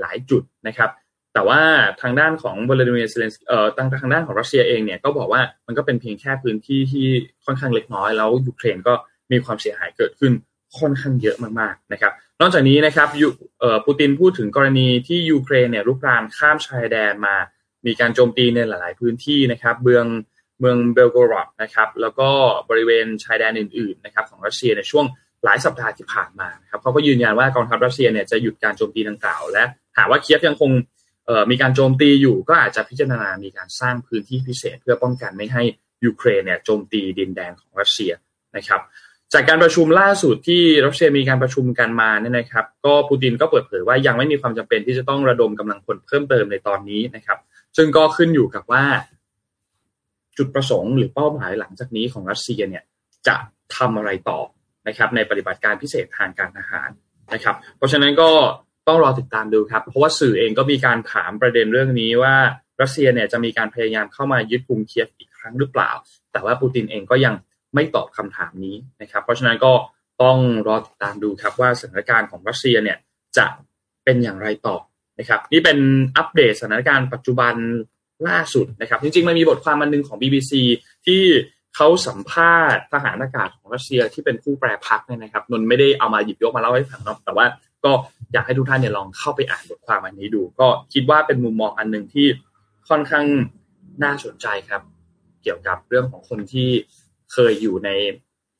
หลายจุดนะครับ แต่ว่าทางด้านของวลาดิเมียร์เซเลนสเอ่อทางทางด้านของรัสเซียเองเนี่ยก็บอกว่ามันก็เป็นเพียงแค่พื้นที่ที่ค่อนข้างเล็กน้อยแล้วยูเครนก็มีความเสียหายเกิดขึ้นค่อนข้างเยอะมากๆนะครับ นอกจากนี้นะครับยูเอ่อปูตินพูดถึงกรณีที่ยูเครนเนี่ยลุกรานข้ามชายแดนมา มีการโจมตีในหลาย ๆ พื้นที่นะครับเมืองเมืองเบลโกรอดนะครับ แล้วก็บริเวณชายแดนอื่น ๆ นะครับ ของรัสเซียในช่วงหลายสัปดาห์ที่ผ่านมาครับเขาก็ยืนยันว่ากองทัพรัสเซียเนี่ยจะหยุดการโจมตีดังกล่าว และหากว่าเคียฟยังคง มีการโจมตีอยู่ก็อาจจะพิจารณามีการสร้างพื้นที่พิเศษเพื่อป้องกันไม่ให้ยูเครนเนี่ยโจมตีดินแดนของรัสเซียนะครับ จากการประชุมล่าสุดที่รัสเซียมีการประชุมกันมาเนี่ยนะครับ ก็ปูตินก็เปิดเผยว่ายังไม่มีความจำเป็นที่จะต้องระดมกำลังพลเพิ่มเติมในตอนนี้นะครับ ซึ่งก็ขึ้นอยู่กับว่า จุดประสงค์หรือเป้าหมายหลังจากนี้ของรัสเซียเนี่ยจะทำอะไรต่อนะครับในปฏิบัติการพิเศษทางการทหารนะครับ เพราะฉะนั้นก็ ต้องรอติดตามดูครับ เพราะว่าสื่อเองก็มีการถามประเด็นเรื่องนี้ว่ารัสเซียเนี่ยจะมีการพยายามเข้ามายึดกรุงเคียฟอีกครั้งหรือเปล่า แต่ว่าปูตินเองก็ยังไม่ตอบคำถามนี้นะครับ เพราะฉะนั้นก็ต้องรอติดตามดูครับว่าสถานการณ์ของรัสเซียเนี่ยจะเป็นอย่างไรต่อนะครับ นี่เป็นอัปเดตสถานการณ์ปัจจุบันล่าสุดนะครับ จริงๆมันมีบทความมันหนึ่งของ BBC ที่เขาสัมภาษณ์ทหารอากาศของรัสเซียที่เป็นผู้แปรพักเนี่ยนะครับนนไม่ได้เอามาหยิบยกมาเล่าให้ฟังเนาะแต่ว่า ก็อยากให้ทุกท่านเนี่ยลองเข้าไปอ่านบทความอันนี้ดู ก็คิดว่าเป็นมุมมองอันหนึ่งที่ค่อนข้างน่าสนใจครับ เกี่ยวกับเรื่องของคนที่เคยอยู่ใน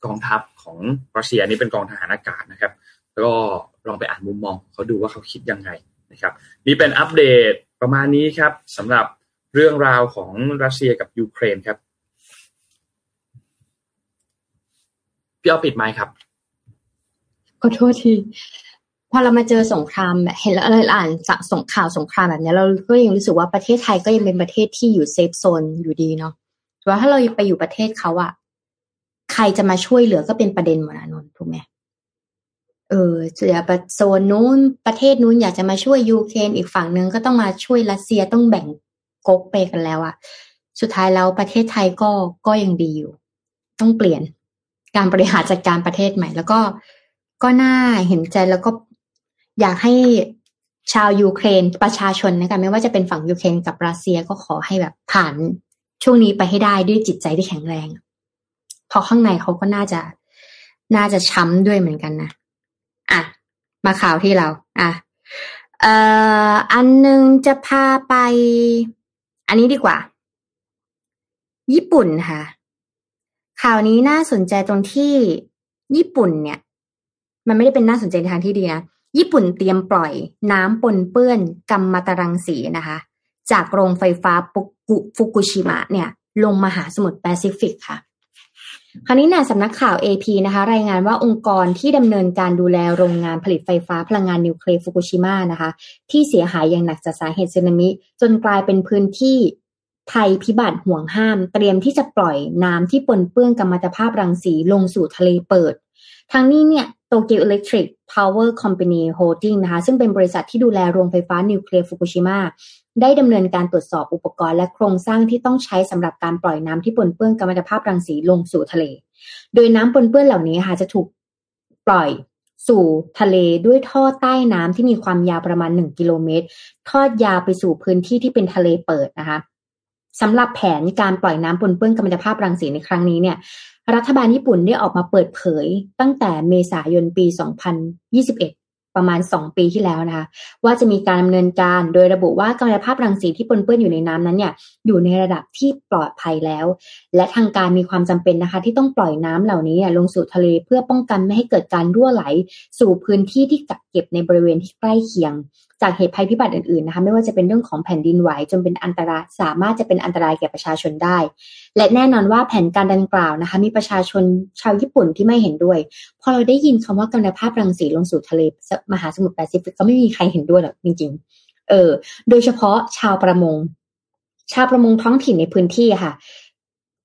กองทัพของรัสเซียนี่เป็นกองทหารอากาศนะครับ ก็ลองไปอ่านมุมมองเขาดูว่าเขาคิดยังไงนะครับ นี่เป็นอัปเดตประมาณนี้ครับสำหรับเรื่องราวของรัสเซียกับยูเครนครับพี่เอาปิดไมค์ครับขอโทษที พอเรามาเจอสงครามแบบเห็นแล้วเราอ่านสงข่าวสงครามแบบนี้เราก็ยังรู้สึกว่าประเทศไทยก็ยังเป็นประเทศที่อยู่เซฟโซนอยู่ดีเนาะแต่ว่าถ้าเราไปอยู่ประเทศเขาอะใครจะมาช่วยเหลือก็เป็นประเด็นหมดนะนนถูกไหมเออเสียประโซนนู้นประเทศนู้นอยากจะมาช่วยยูเครนอีกฝั่งหนึ่งก็ต้องมาช่วยรัสเซียต้องแบ่งก๊กไปกันแล้วอะสุดท้ายแล้วประเทศไทยก็ก็ยังดีอยู่ ต้องเปลี่ยนการบริหารจัดการประเทศใหม่ แล้วก็ก็น่าเห็นใจแล้วก็ อยากให้ชาวยูเครนประชาชนนะคะไม่ว่าจะเป็นฝั่งยูเครนกับรัสเซียก็ขอให้แบบผ่านช่วงนี้ไปให้ได้ด้วยจิตใจที่แข็งแรงเพราะข้างในเขาก็น่าจะน่าจะช้ำด้วยเหมือนกันนะอะ มาข่าวที่เรา อะเอ่ออันหนึ่งจะพาไป อันนี้ดีกว่า ญี่ปุ่นค่ะ ข่าวนี้น่าสนใจตรงที่ญี่ปุ่นเนี่ย มันไม่ได้เป็นน่าสนใจในทางที่ดีนะ ญี่ปุ่นเตรียมปล่อยน้ำปนเปื้อนกัมมันตรังสีนะคะ จากโรงไฟฟ้าฟุกุชิมะเนี่ย ลงมหาสมุทรแปซิฟิกค่ะ คราวนี้เนี่ยสำนักข่าว AP นะคะ รายงานว่าองค์กรที่ดำเนินการดูแลโรงงานผลิตไฟฟ้าพลังงานนิวเคลียร์ฟุกุชิมะนะคะ ที่เสียหายอย่างหนักจากสาเหตุสึนามิ จนกลายเป็นพื้นที่ภัยพิบัติหวงห้าม เตรียมที่จะปล่อยน้ำที่ปนเปื้อนกัมมันตภาพรังสีลงสู่ทะเลเปิดทั้งนี้เนี่ย Tokyo Electric Power Company Holdings นะคะซึ่งเป็นบริษัทที่ดูแลโรงไฟฟ้านิวเคลียร์ฟุกุชิมะได้ดำเนินการตรวจสอบอุปกรณ์และโครงสร้างที่ต้องใช้สำหรับการปล่อยน้ำที่ปนเปื้อนกัมมันตภาพรังสีลงสู่ทะเล โดยน้ำปนเปื้อนเหล่านี้ค่ะจะถูกปล่อยสู่ทะเลด้วยท่อใต้น้ำที่มีความยาวประมาณ 1 กิโลเมตร ทอดยาวไปสู่พื้นที่ที่เป็นทะเลเปิดนะคะ สำหรับแผนการปล่อยน้ำปนเปื้อนกัมมันตภาพรังสีในครั้งนี้เนี่ยรัฐบาลญี่ปุ่นได้ออกมาเปิดเผยตั้งแต่เมษายนปี 2021 ประมาณ 2 ปีที่แล้วนะคะว่าจะมีการดำเนินการโดยระบุว่ากัมมันตภาพรังสีที่ปนเปื้อนอยู่ในน้ำนั้นเนี่ยอยู่ในระดับที่ปลอดภัยแล้ว และทางการมีความจำเป็นนะคะ ที่ต้องปล่อยน้ำเหล่านี้ลงสู่ทะเลเพื่อป้องกันไม่ให้เกิดการรั่วไหล สู่พื้นที่ที่กักเก็บในบริเวณที่ใกล้เคียง จากเหตุภัยพิบัติอื่นๆนะคะไม่ว่าจะเป็นเรื่องของแผ่นดินไหวจนเป็นอันตรายสามารถจะเป็นอันตรายแก่ประชาชนได้ และแน่นอนว่าแผนการดังกล่าวนะคะมีประชาชนชาวญี่ปุ่นที่ไม่เห็นด้วย พอเราได้ยินคำว่ากัมมันตภาพรังสีลงสู่ทะเลมหาสมุทรแปซิฟิกก็ไม่มีใครเห็นด้วยหรอกจริง ๆ เออ โดยเฉพาะชาวประมง ชาวประมงท้องถิ่นในพื้นที่ค่ะ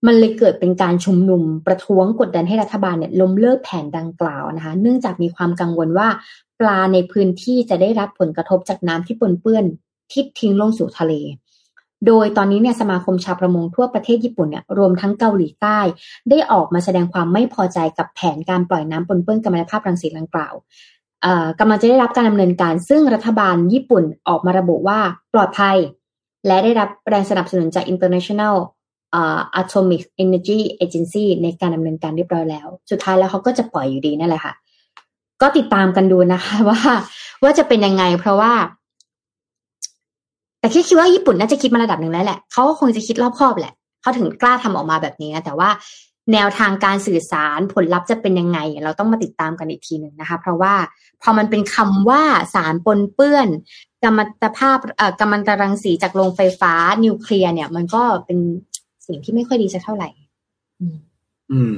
มันเลยเกิดเป็นการชุมนุมประท้วงกดดันให้รัฐบาลเนี่ยล้มเลิกแผนดังกล่าวนะคะ เนื่องจากมีความกังวลว่า ปลาในพื้นที่จะได้รับผลกระทบจากน้ำที่ปนเปื้อนที่ทิ้งลงสู่ทะเล โดยตอนนี้เนี่ยสมาคมชาวประมงทั่วประเทศญี่ปุ่นเนี่ยรวมทั้งเกาหลีใต้ ได้ออกมาแสดงความไม่พอใจกับแผนการปล่อยน้ำปนเปื้อนกัมมันตภาพรังสีดังกล่าวกำลังจะได้รับการดำเนินการ ซึ่งรัฐบาลญี่ปุ่นออกมาระบุว่าปลอดภัย และได้รับแรงสนับสนุนจาก International Atomic Energy Agency ในการดำเนินการเรียบร้อยแล้ว สุดท้ายแล้วเขาก็จะปล่อยอยู่ดีนั่นแหละค่ะ ก็ติดตามกันดูนะคะว่าว่าจะเป็นยังไง เพราะว่า แต่คิดคิดว่าญี่ปุ่นน่าจะคิดมาระดับหนึ่งแล้วแหละเขาก็คงจะคิดรอบคอบแหละเขาถึงกล้าทำออกมาแบบนี้นะแต่ว่าแนวทางการสื่อสารผลลัพธ์จะเป็นยังไง เราต้องมาติดตามกันอีกทีหนึ่งนะคะ เพราะว่าพอมันเป็นคำว่าสารปนเปื้อนกัมมันตภาพเอ่อกัมมันตรังสีจากโรงไฟฟ้านิวเคลียร์เนี่ย มันก็เป็นสิ่งที่ไม่ค่อยดีสักเท่าไหร่ อืม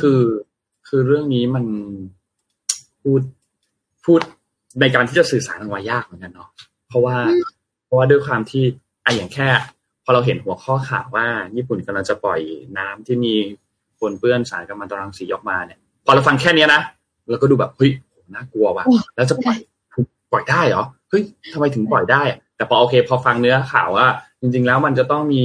คือคือเรื่องนี้มัน พูดพูดในการที่จะสื่อสารออกมายากเหมือนกันเนาะเพราะว่า เพราะว่าด้วยความที่อะอย่างแค่ พอเราเห็นหัวข้อข่าวว่า ญี่ปุ่นกำลังจะปล่อยน้ำที่มีปนเปื้อนสารกัมมันตรังสีออกมาเนี่ย พอเราฟังแค่นี้นะเราก็ดูแบบเฮ้ยน่ากลัวว่ะแล้วจะปล่อยปล่อยได้เหรอเฮ้ยทำไมถึงปล่อยได้ แต่พอโอเค พอฟังเนื้อข่าวว่า จริง ๆ แล้วมันจะต้องมี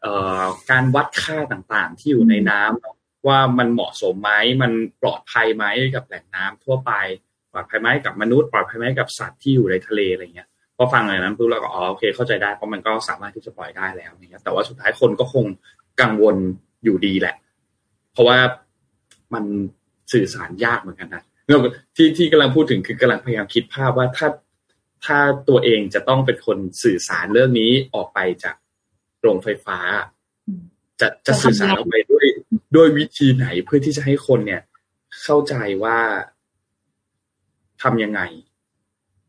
เอ่อการวัดค่าต่างๆ ที่อยู่ในน้ำ ว่ามันเหมาะสมไหมมันปลอดภัยไหมกับแหล่งน้ำทั่วไป ปลอดภัยไหมกับมนุษย์ ปลอดภัยไหมกับสัตว์ที่อยู่ในทะเลอะไรเงี้ยพอฟังอะไรนั้นปุ๊บเราก็อ๋อโอเคเข้าใจได้เพราะมันก็สามารถที่จะปล่อยได้แล้วเนี่ยแต่ว่าสุดท้ายคนก็คงกังวลอยู่ดีแหละ เพราะว่ามันสื่อสารยากเหมือนกันนะที่ที่กำลังพูดถึงคือกำลังพยายามคิดภาพว่าถ้าถ้าตัวเองจะต้องเป็นคนสื่อสารเรื่องนี้ออกไปจากโรงไฟฟ้า จะจะสื่อสารออกไปด้วย ด้วยวิธีไหนเพื่อที่จะให้คนเนี่ย เข้าใจว่าทำยังไง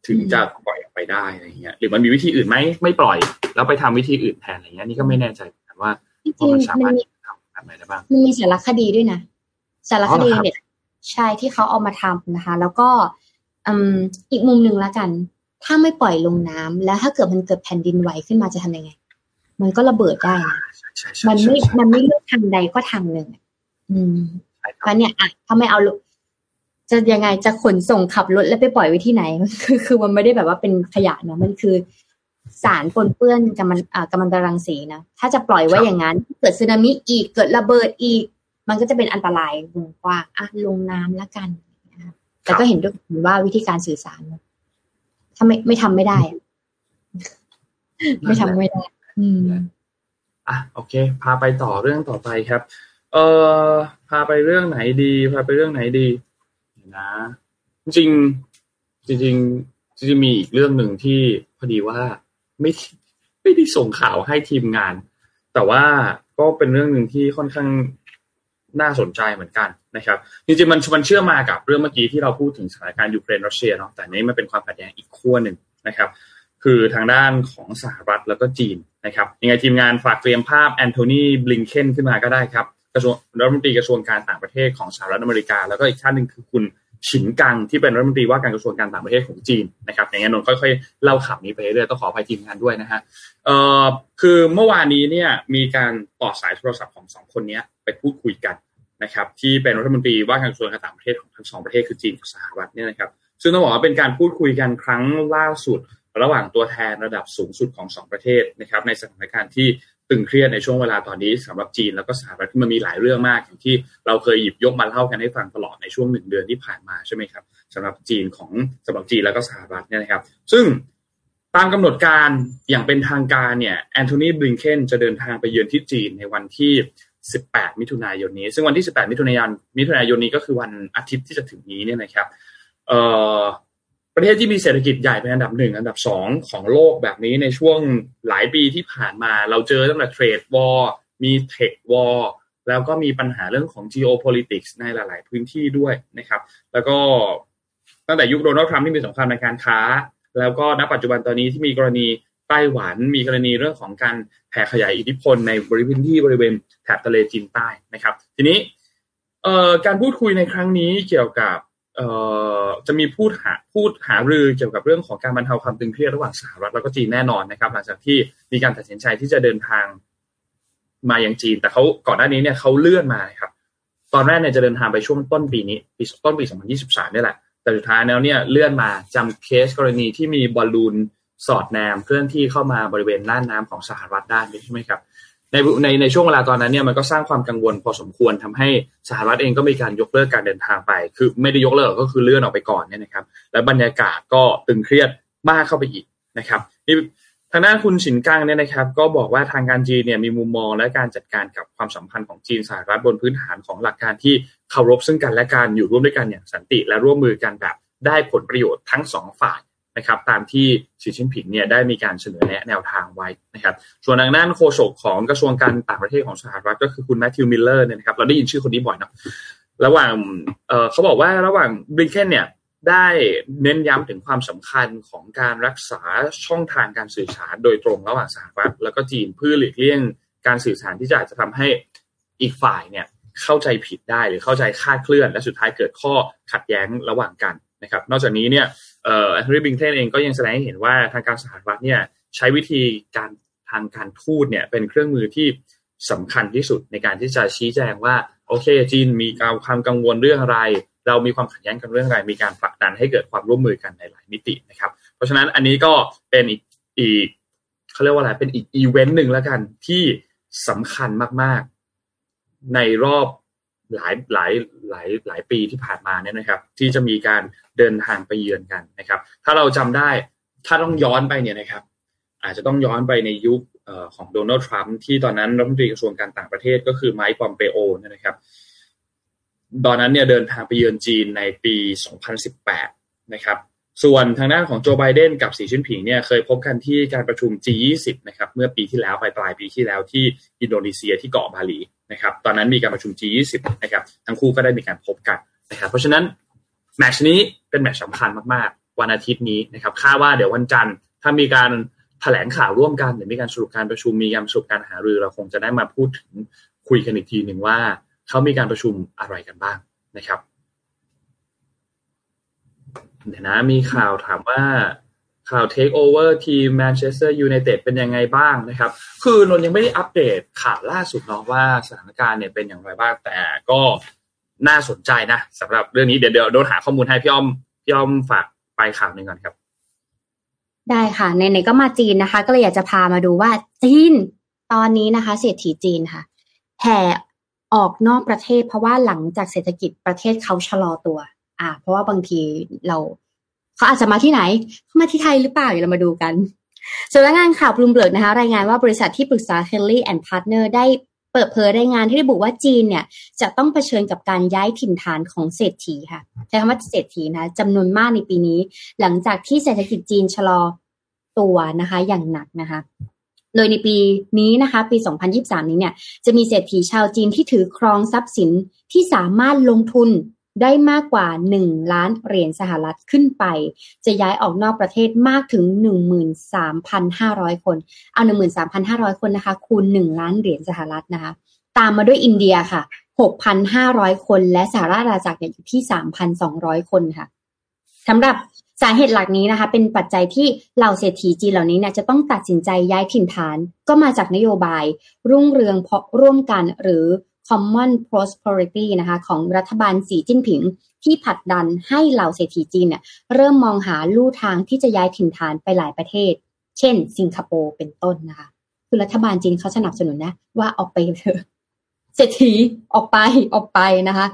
ถึงจะปล่อยออกไปได้อะไรเงี้ย หรือมันมีวิธีอื่นไหมไม่ปล่อย แล้วไปทำวิธีอื่นแทนอะไรเงี้ยนี่ก็ไม่แน่ใจกันว่ามันสามารถทำแบบไหนได้บ้างมันมีสารคดีด้วยนะสารคดีเนี่ยใช่ที่เขาเอามาทำนะคะ แล้วก็อืมอีกมุมหนึ่งละกัน ถ้าไม่ปล่อยลงน้ำแล้วถ้าเกิดมันเกิดแผ่นดินไหวขึ้นมาจะทำยังไง มันก็ระเบิดได้นะมันไม่มันไม่เลือกทางใดก็ทางหนึ่งอืมเพราะเนี่ยอะถ้าไม่เอาจะยังไงจะขนส่งขับรถแล้วไปปล่อยไว้ที่ไหนคือคือมันไม่ได้แบบว่าเป็นขยะเนาะมันคือสารปนเปื้อนกับมันอ่ากัมมันตรังสีนะถ้าจะปล่อยไว้อย่างนั้น เกิดสึนามิอีกเกิดระเบิดอีก มันก็จะเป็นอันตรายวงกว้างอะลงน้ำแล้วกันแต่ก็เห็นด้วยว่าวิธีการสื่อสารถ้าไม่ไม่ทำไม่ได้ ไม่ทำไม่ได้ อะโอเค พาไปต่อเรื่องต่อไปครับ เอ่อพาไปเรื่องไหนดี พาไปเรื่องไหนดีนะจริงจริงจริงมีอีกเรื่องหนึ่งที่พอดีว่าไม่ไม่ได้ส่งข่าวให้ทีมงาน แต่ว่าก็เป็นเรื่องหนึ่งที่ค่อนข้างน่าสนใจเหมือนกันนะครับ จริงๆมันมันเชื่อมากับเรื่องเมื่อกี้ที่เราพูดถึงสถานการณ์ยูเครนรัสเซียเนาะแต่นี้มันเป็นความขัดแย้งอีกขั้วหนึ่งนะครับ คือทางด้านของสหรัฐแล้วก็จีน นะครับยังไงทีมงานฝากเตรียมภาพแอนโทนีบลิงเคนขึ้นมาก็ได้ครับกระทรวงรัฐมนตรีกระทรวงการต่างประเทศของสหรัฐอเมริกา แล้วก็อีกท่านหนึ่งคือคุณฉินกังที่เป็นรัฐมนตรีว่าการกระทรวงการต่างประเทศของจีนนะครับอย่างนี้นนค่อยๆเล่าข่าวนี้ไปเรื่อยต้องขออภัยทีมงานด้วยนะฮะเอ่อคือเมื่อวานนี้เนี่ยมีการต่อสายโทรศัพท์ของสองคนนี้ไปพูดคุยกันนะครับที่เป็นรัฐมนตรีว่าการกระทรวงการต่างประเทศของทั้งสองประเทศคือจีนกับสหรัฐเนี่ยนะครับซึ่งต้องบอกว่าเป็นการพูดคุยกันครั้งล่าสุด ระหว่างตัวแทนระดับสูงสุดของสองประเทศนะครับในสถานการณ์ที่ตึงเครียดในช่วงเวลาตอนนี้สำหรับจีนแล้วก็สหรัฐที่มันมีหลายเรื่องมากอย่างที่เราเคยหยิบยกมาเล่ากันให้ฟังตลอดในช่วงหนึ่งเดือนที่ผ่านมาใช่ไหมครับสำหรับจีนของสำหรับจีนแล้วก็สหรัฐเนี่ยนะครับ ซึ่งตามกำหนดการอย่างเป็นทางการเนี่ยแอนโทนีบลิงเคนจะเดินทางไปเยือนที่จีนในวันที่ 18 มิถุนายนนี้ ซึ่งวันที่ 18 มิถุนายนมิถุนายนนี้ก็คือวันอาทิตย์ที่จะถึงนี้เนี่ยนะครับเอ่อ ประเทศที่มีเศรษฐกิจใหญ่เป็นอันดับหนึ่งอันดับสองของโลกแบบนี้ในช่วงหลายปีที่ผ่านมา เราเจอตั้งแต่ trade war มี tech war แล้วก็มีปัญหาเรื่องของ geopolitics ในหลาย ๆ พื้นที่ด้วยนะครับ แล้วก็ตั้งแต่ยุคโดนัลด์ทรัมป์ที่มีสงครามในการค้า แล้วก็ณปัจจุบันตอนนี้ที่มีกรณีไต้หวันมีกรณีเรื่องของการแผ่ขยายอิทธิพลในบริเวณที่บริเวณแถบทะเลจีนใต้นะครับ ทีนี้การพูดคุยในครั้งนี้เกี่ยวกับ จะมีพูดหาพูดหารือเกี่ยวกับเรื่องของการบรรเทาความตึงเครียดระหว่างสหรัฐแล้วก็จีนแน่นอนนะครับ หลังจากที่มีการตัดสินใจที่จะเดินทางมาอย่างจีน แต่เขาก่อนหน้านี้เนี่ยเขาเลื่อนมาครับ ตอนแรกเนี่ยจะเดินทางไปช่วงต้นปีนี้ปีต้นปี 2023นี่แหละ แต่สุดท้ายแล้วเนี่ยเลื่อนมาจำเคสกรณีที่มีบอลลูนสอดแนมเคลื่อนที่เข้ามาบริเวณน่านน้าของสหรัฐได้ใช่ไหมครับ ในในในช่วงเวลาตอนนั้นเนี่ยมันก็สร้างความกังวลพอสมควรทำให้สหรัฐเองก็มีการยกเลิกการเดินทางไป คือไม่ได้ยกเลิกก็คือเลื่อนออกไปก่อนเนี่ยนะครับ และบรรยากาศก็ตึงเครียดมากเข้าไปอีกนะครับนี่ทางด้านคุณฉินกังเนี่ยนะครับ ก็บอกว่าทางการจีนเนี่ยมีมุมมองและการจัดการกับความสัมพันธ์ของจีนสหรัฐบนพื้นฐานของหลักการที่เคารพซึ่งกันและการอยู่ร่วมด้วยกันอย่างสันติ และร่วมมือกันแบบได้ผลประโยชน์ทั้งสองฝ่าย นะครับตามที่สีชิ้นผิงเนี่ยได้มีการเสนอแนะแนวทางไว้นะครับส่วนทางด้านโฆษกของกระทรวงการต่างประเทศของสหรัฐก็คือคุณแมทธิวมิลเลอร์เนี่ยนะครับเราได้ยินชื่อคนนี้บ่อยนะระหว่างเเขาบอกว่าระหว่างบริเคนเนี่ยได้เน้นย้ำถึงความสำคัญของการรักษาช่องทางการสื่อสารโดยตรงระหว่างสหรัฐแล้วก็จีนเพื่อหลีกเลี่ยงการสื่อสารที่จะอาจจะทำให้อีกฝ่ายเนี่ยเข้าใจผิดได้หรือเข้าใจคาดเคลื่อน และสุดท้ายเกิดข้อขัดแย้งระหว่างกันนะครับ นอกจากนี้เนี่ย เอ่อแอนโทนีบิงเทนเองก็ยังแสดงให้เห็นว่าทางการสหรัฐเนี่ยใช้วิธีการทางการทูตเนี่ยเป็นเครื่องมือที่สำคัญที่สุดในการที่จะชี้แจงว่าโอเคจีนมีความกังวลเรื่องอะไร เรามีความขัดแย้งกันเรื่องอะไร มีการผลักดันให้เกิดความร่วมมือกันในหลายมิตินะครับ เพราะฉะนั้นอันนี้ก็เป็นอีกอีกเขาเรียกว่าอะไรเป็นอีกอีเวนต์หนึ่งแล้วกันที่สำคัญมากๆ ในรอบ หลายหลายหลายหลายปีที่ผ่านมาเนี่ยนะครับ ที่จะมีการเดินทางไปเยือนกันนะครับ ถ้าเราจำได้ถ้าต้องย้อนไปเนี่ยนะครับ อาจจะต้องย้อนไปในยุคของโดนัลด์ทรัมป์ที่ตอนนั้นรัฐมนตรีกระทรวงการต่างประเทศก็คือไมค์ปอมเปโอนะครับตอนนั้นเนี่ยเดินทางไปเยือนจีนในปี 2018 นะครับ ส่วนทางด้านของโจไบเดนกับสีชิ้นผิงเนี่ยเคยพบกันที่การประชุม G20 นะครับเมื่อปีที่แล้วปลายปลายปีที่แล้วที่อินโดนีเซียที่เกาะบาหลี นะครับตอนนั้นมีการประชุม G20 นะครับทั้งคู่ก็ได้มีการพบกันนะครับเพราะฉะนั้นแมชนี้เป็นแมชสำคัญมากๆ วันอาทิตย์นี้นะครับคาดว่าเดี๋ยววันจันทร์ถ้ามีการแถลงข่าวร่วมกันหรือมีการสรุปการประชุมมีการสรุปการหารือเราคงจะได้มาพูดถึงคุยกันอีกทีหนึ่งว่าเขามีการประชุมอะไรกันบ้างนะครับเดี๋ยวนะมีข่าวถามว่า ข่าวเทคโอเวอร์ทีมแมนเชสเตอร์ยูไนเต็ดเป็นยังไงบ้างนะครับ คือนนท์ยังไม่ได้อัปเดตข่าวล่าสุดเนาะว่าสถานการณ์เนี่ยเป็นอย่างไรบ้างแต่ก็น่าสนใจนะสำหรับเรื่องนี้เดี๋ยวเดี๋ยวนนท์หาข้อมูลให้พี่อ้อมพี่อ้อมฝากไปข่าวหนึ่งก่อนครับ ได้ค่ะไหนๆก็มาจีนนะคะ ก็เลยอยากจะพามาดูว่าจีนตอนนี้นะคะ เศรษฐีจีนค่ะแห่ออกนอกประเทศ เพราะว่าหลังจากเศรษฐกิจประเทศเขาชะลอตัว อ่า เพราะว่าบางทีเรา เขาอาจจะมาที่ไหนเขามาที่ไทยหรือเปล่าเดี๋ยวเรามาดูกันสำนักงานข่าวบลูมเบิร์กนะคะ รายงานว่าบริษัทที่ปรึกษา Henley and Partner ได้เปิดเผยรายงานที่ระบุว่าจีนเนี่ยจะต้องเผชิญกับการย้ายถิ่นฐานของเศรษฐีค่ะใช้คำว่าเศรษฐีนะจำนวนมากในปีนี้ หลังจากที่เศรษฐกิจจีนชะลอตัวนะคะ อย่างหนักนะคะ โดยในปีนี้นะคะ ปี 2023 นี้เนี่ยจะมีเศรษฐีชาวจีนที่ถือครองทรัพย์สินที่สามารถลงทุน ได้มากกว่า 1 ล้านเหรียญสหรัฐขึ้นไป จะย้ายออกนอกประเทศมากถึง 13,500 คน เอา 13,500 คนนะคะ คูณ 1 ล้านเหรียญสหรัฐนะคะ ตามมาด้วยอินเดียค่ะ 6,500 คนและสหรัฐอาณาจักรอยู่ที่ 3,200 คนค่ะสำหรับสาเหตุหลักนี้นะคะ เป็นปัจจัยที่เหล่าเศรษฐีจีนเหล่านี้เนี่ยจะต้องตัดสินใจย้ายถิ่นฐานก็มาจากนโยบาย รุ่งเรืองเพราะร่วมกันหรือ Common Prosperity นะคะของรัฐบาลสีจิ้นผิง ที่ผลักดันให้เหล่าเศรษฐีจีนเนี่ยเริ่มมองหาลู่ทางที่จะย้ายถิ่นฐานไปหลายประเทศ เช่น สิงคโปร์เป็นต้นนะคะ คือรัฐบาลจีนเขาสนับสนุนนะ ว่าออกไปเถอะเศรษฐีออกไปออกไปนะคะ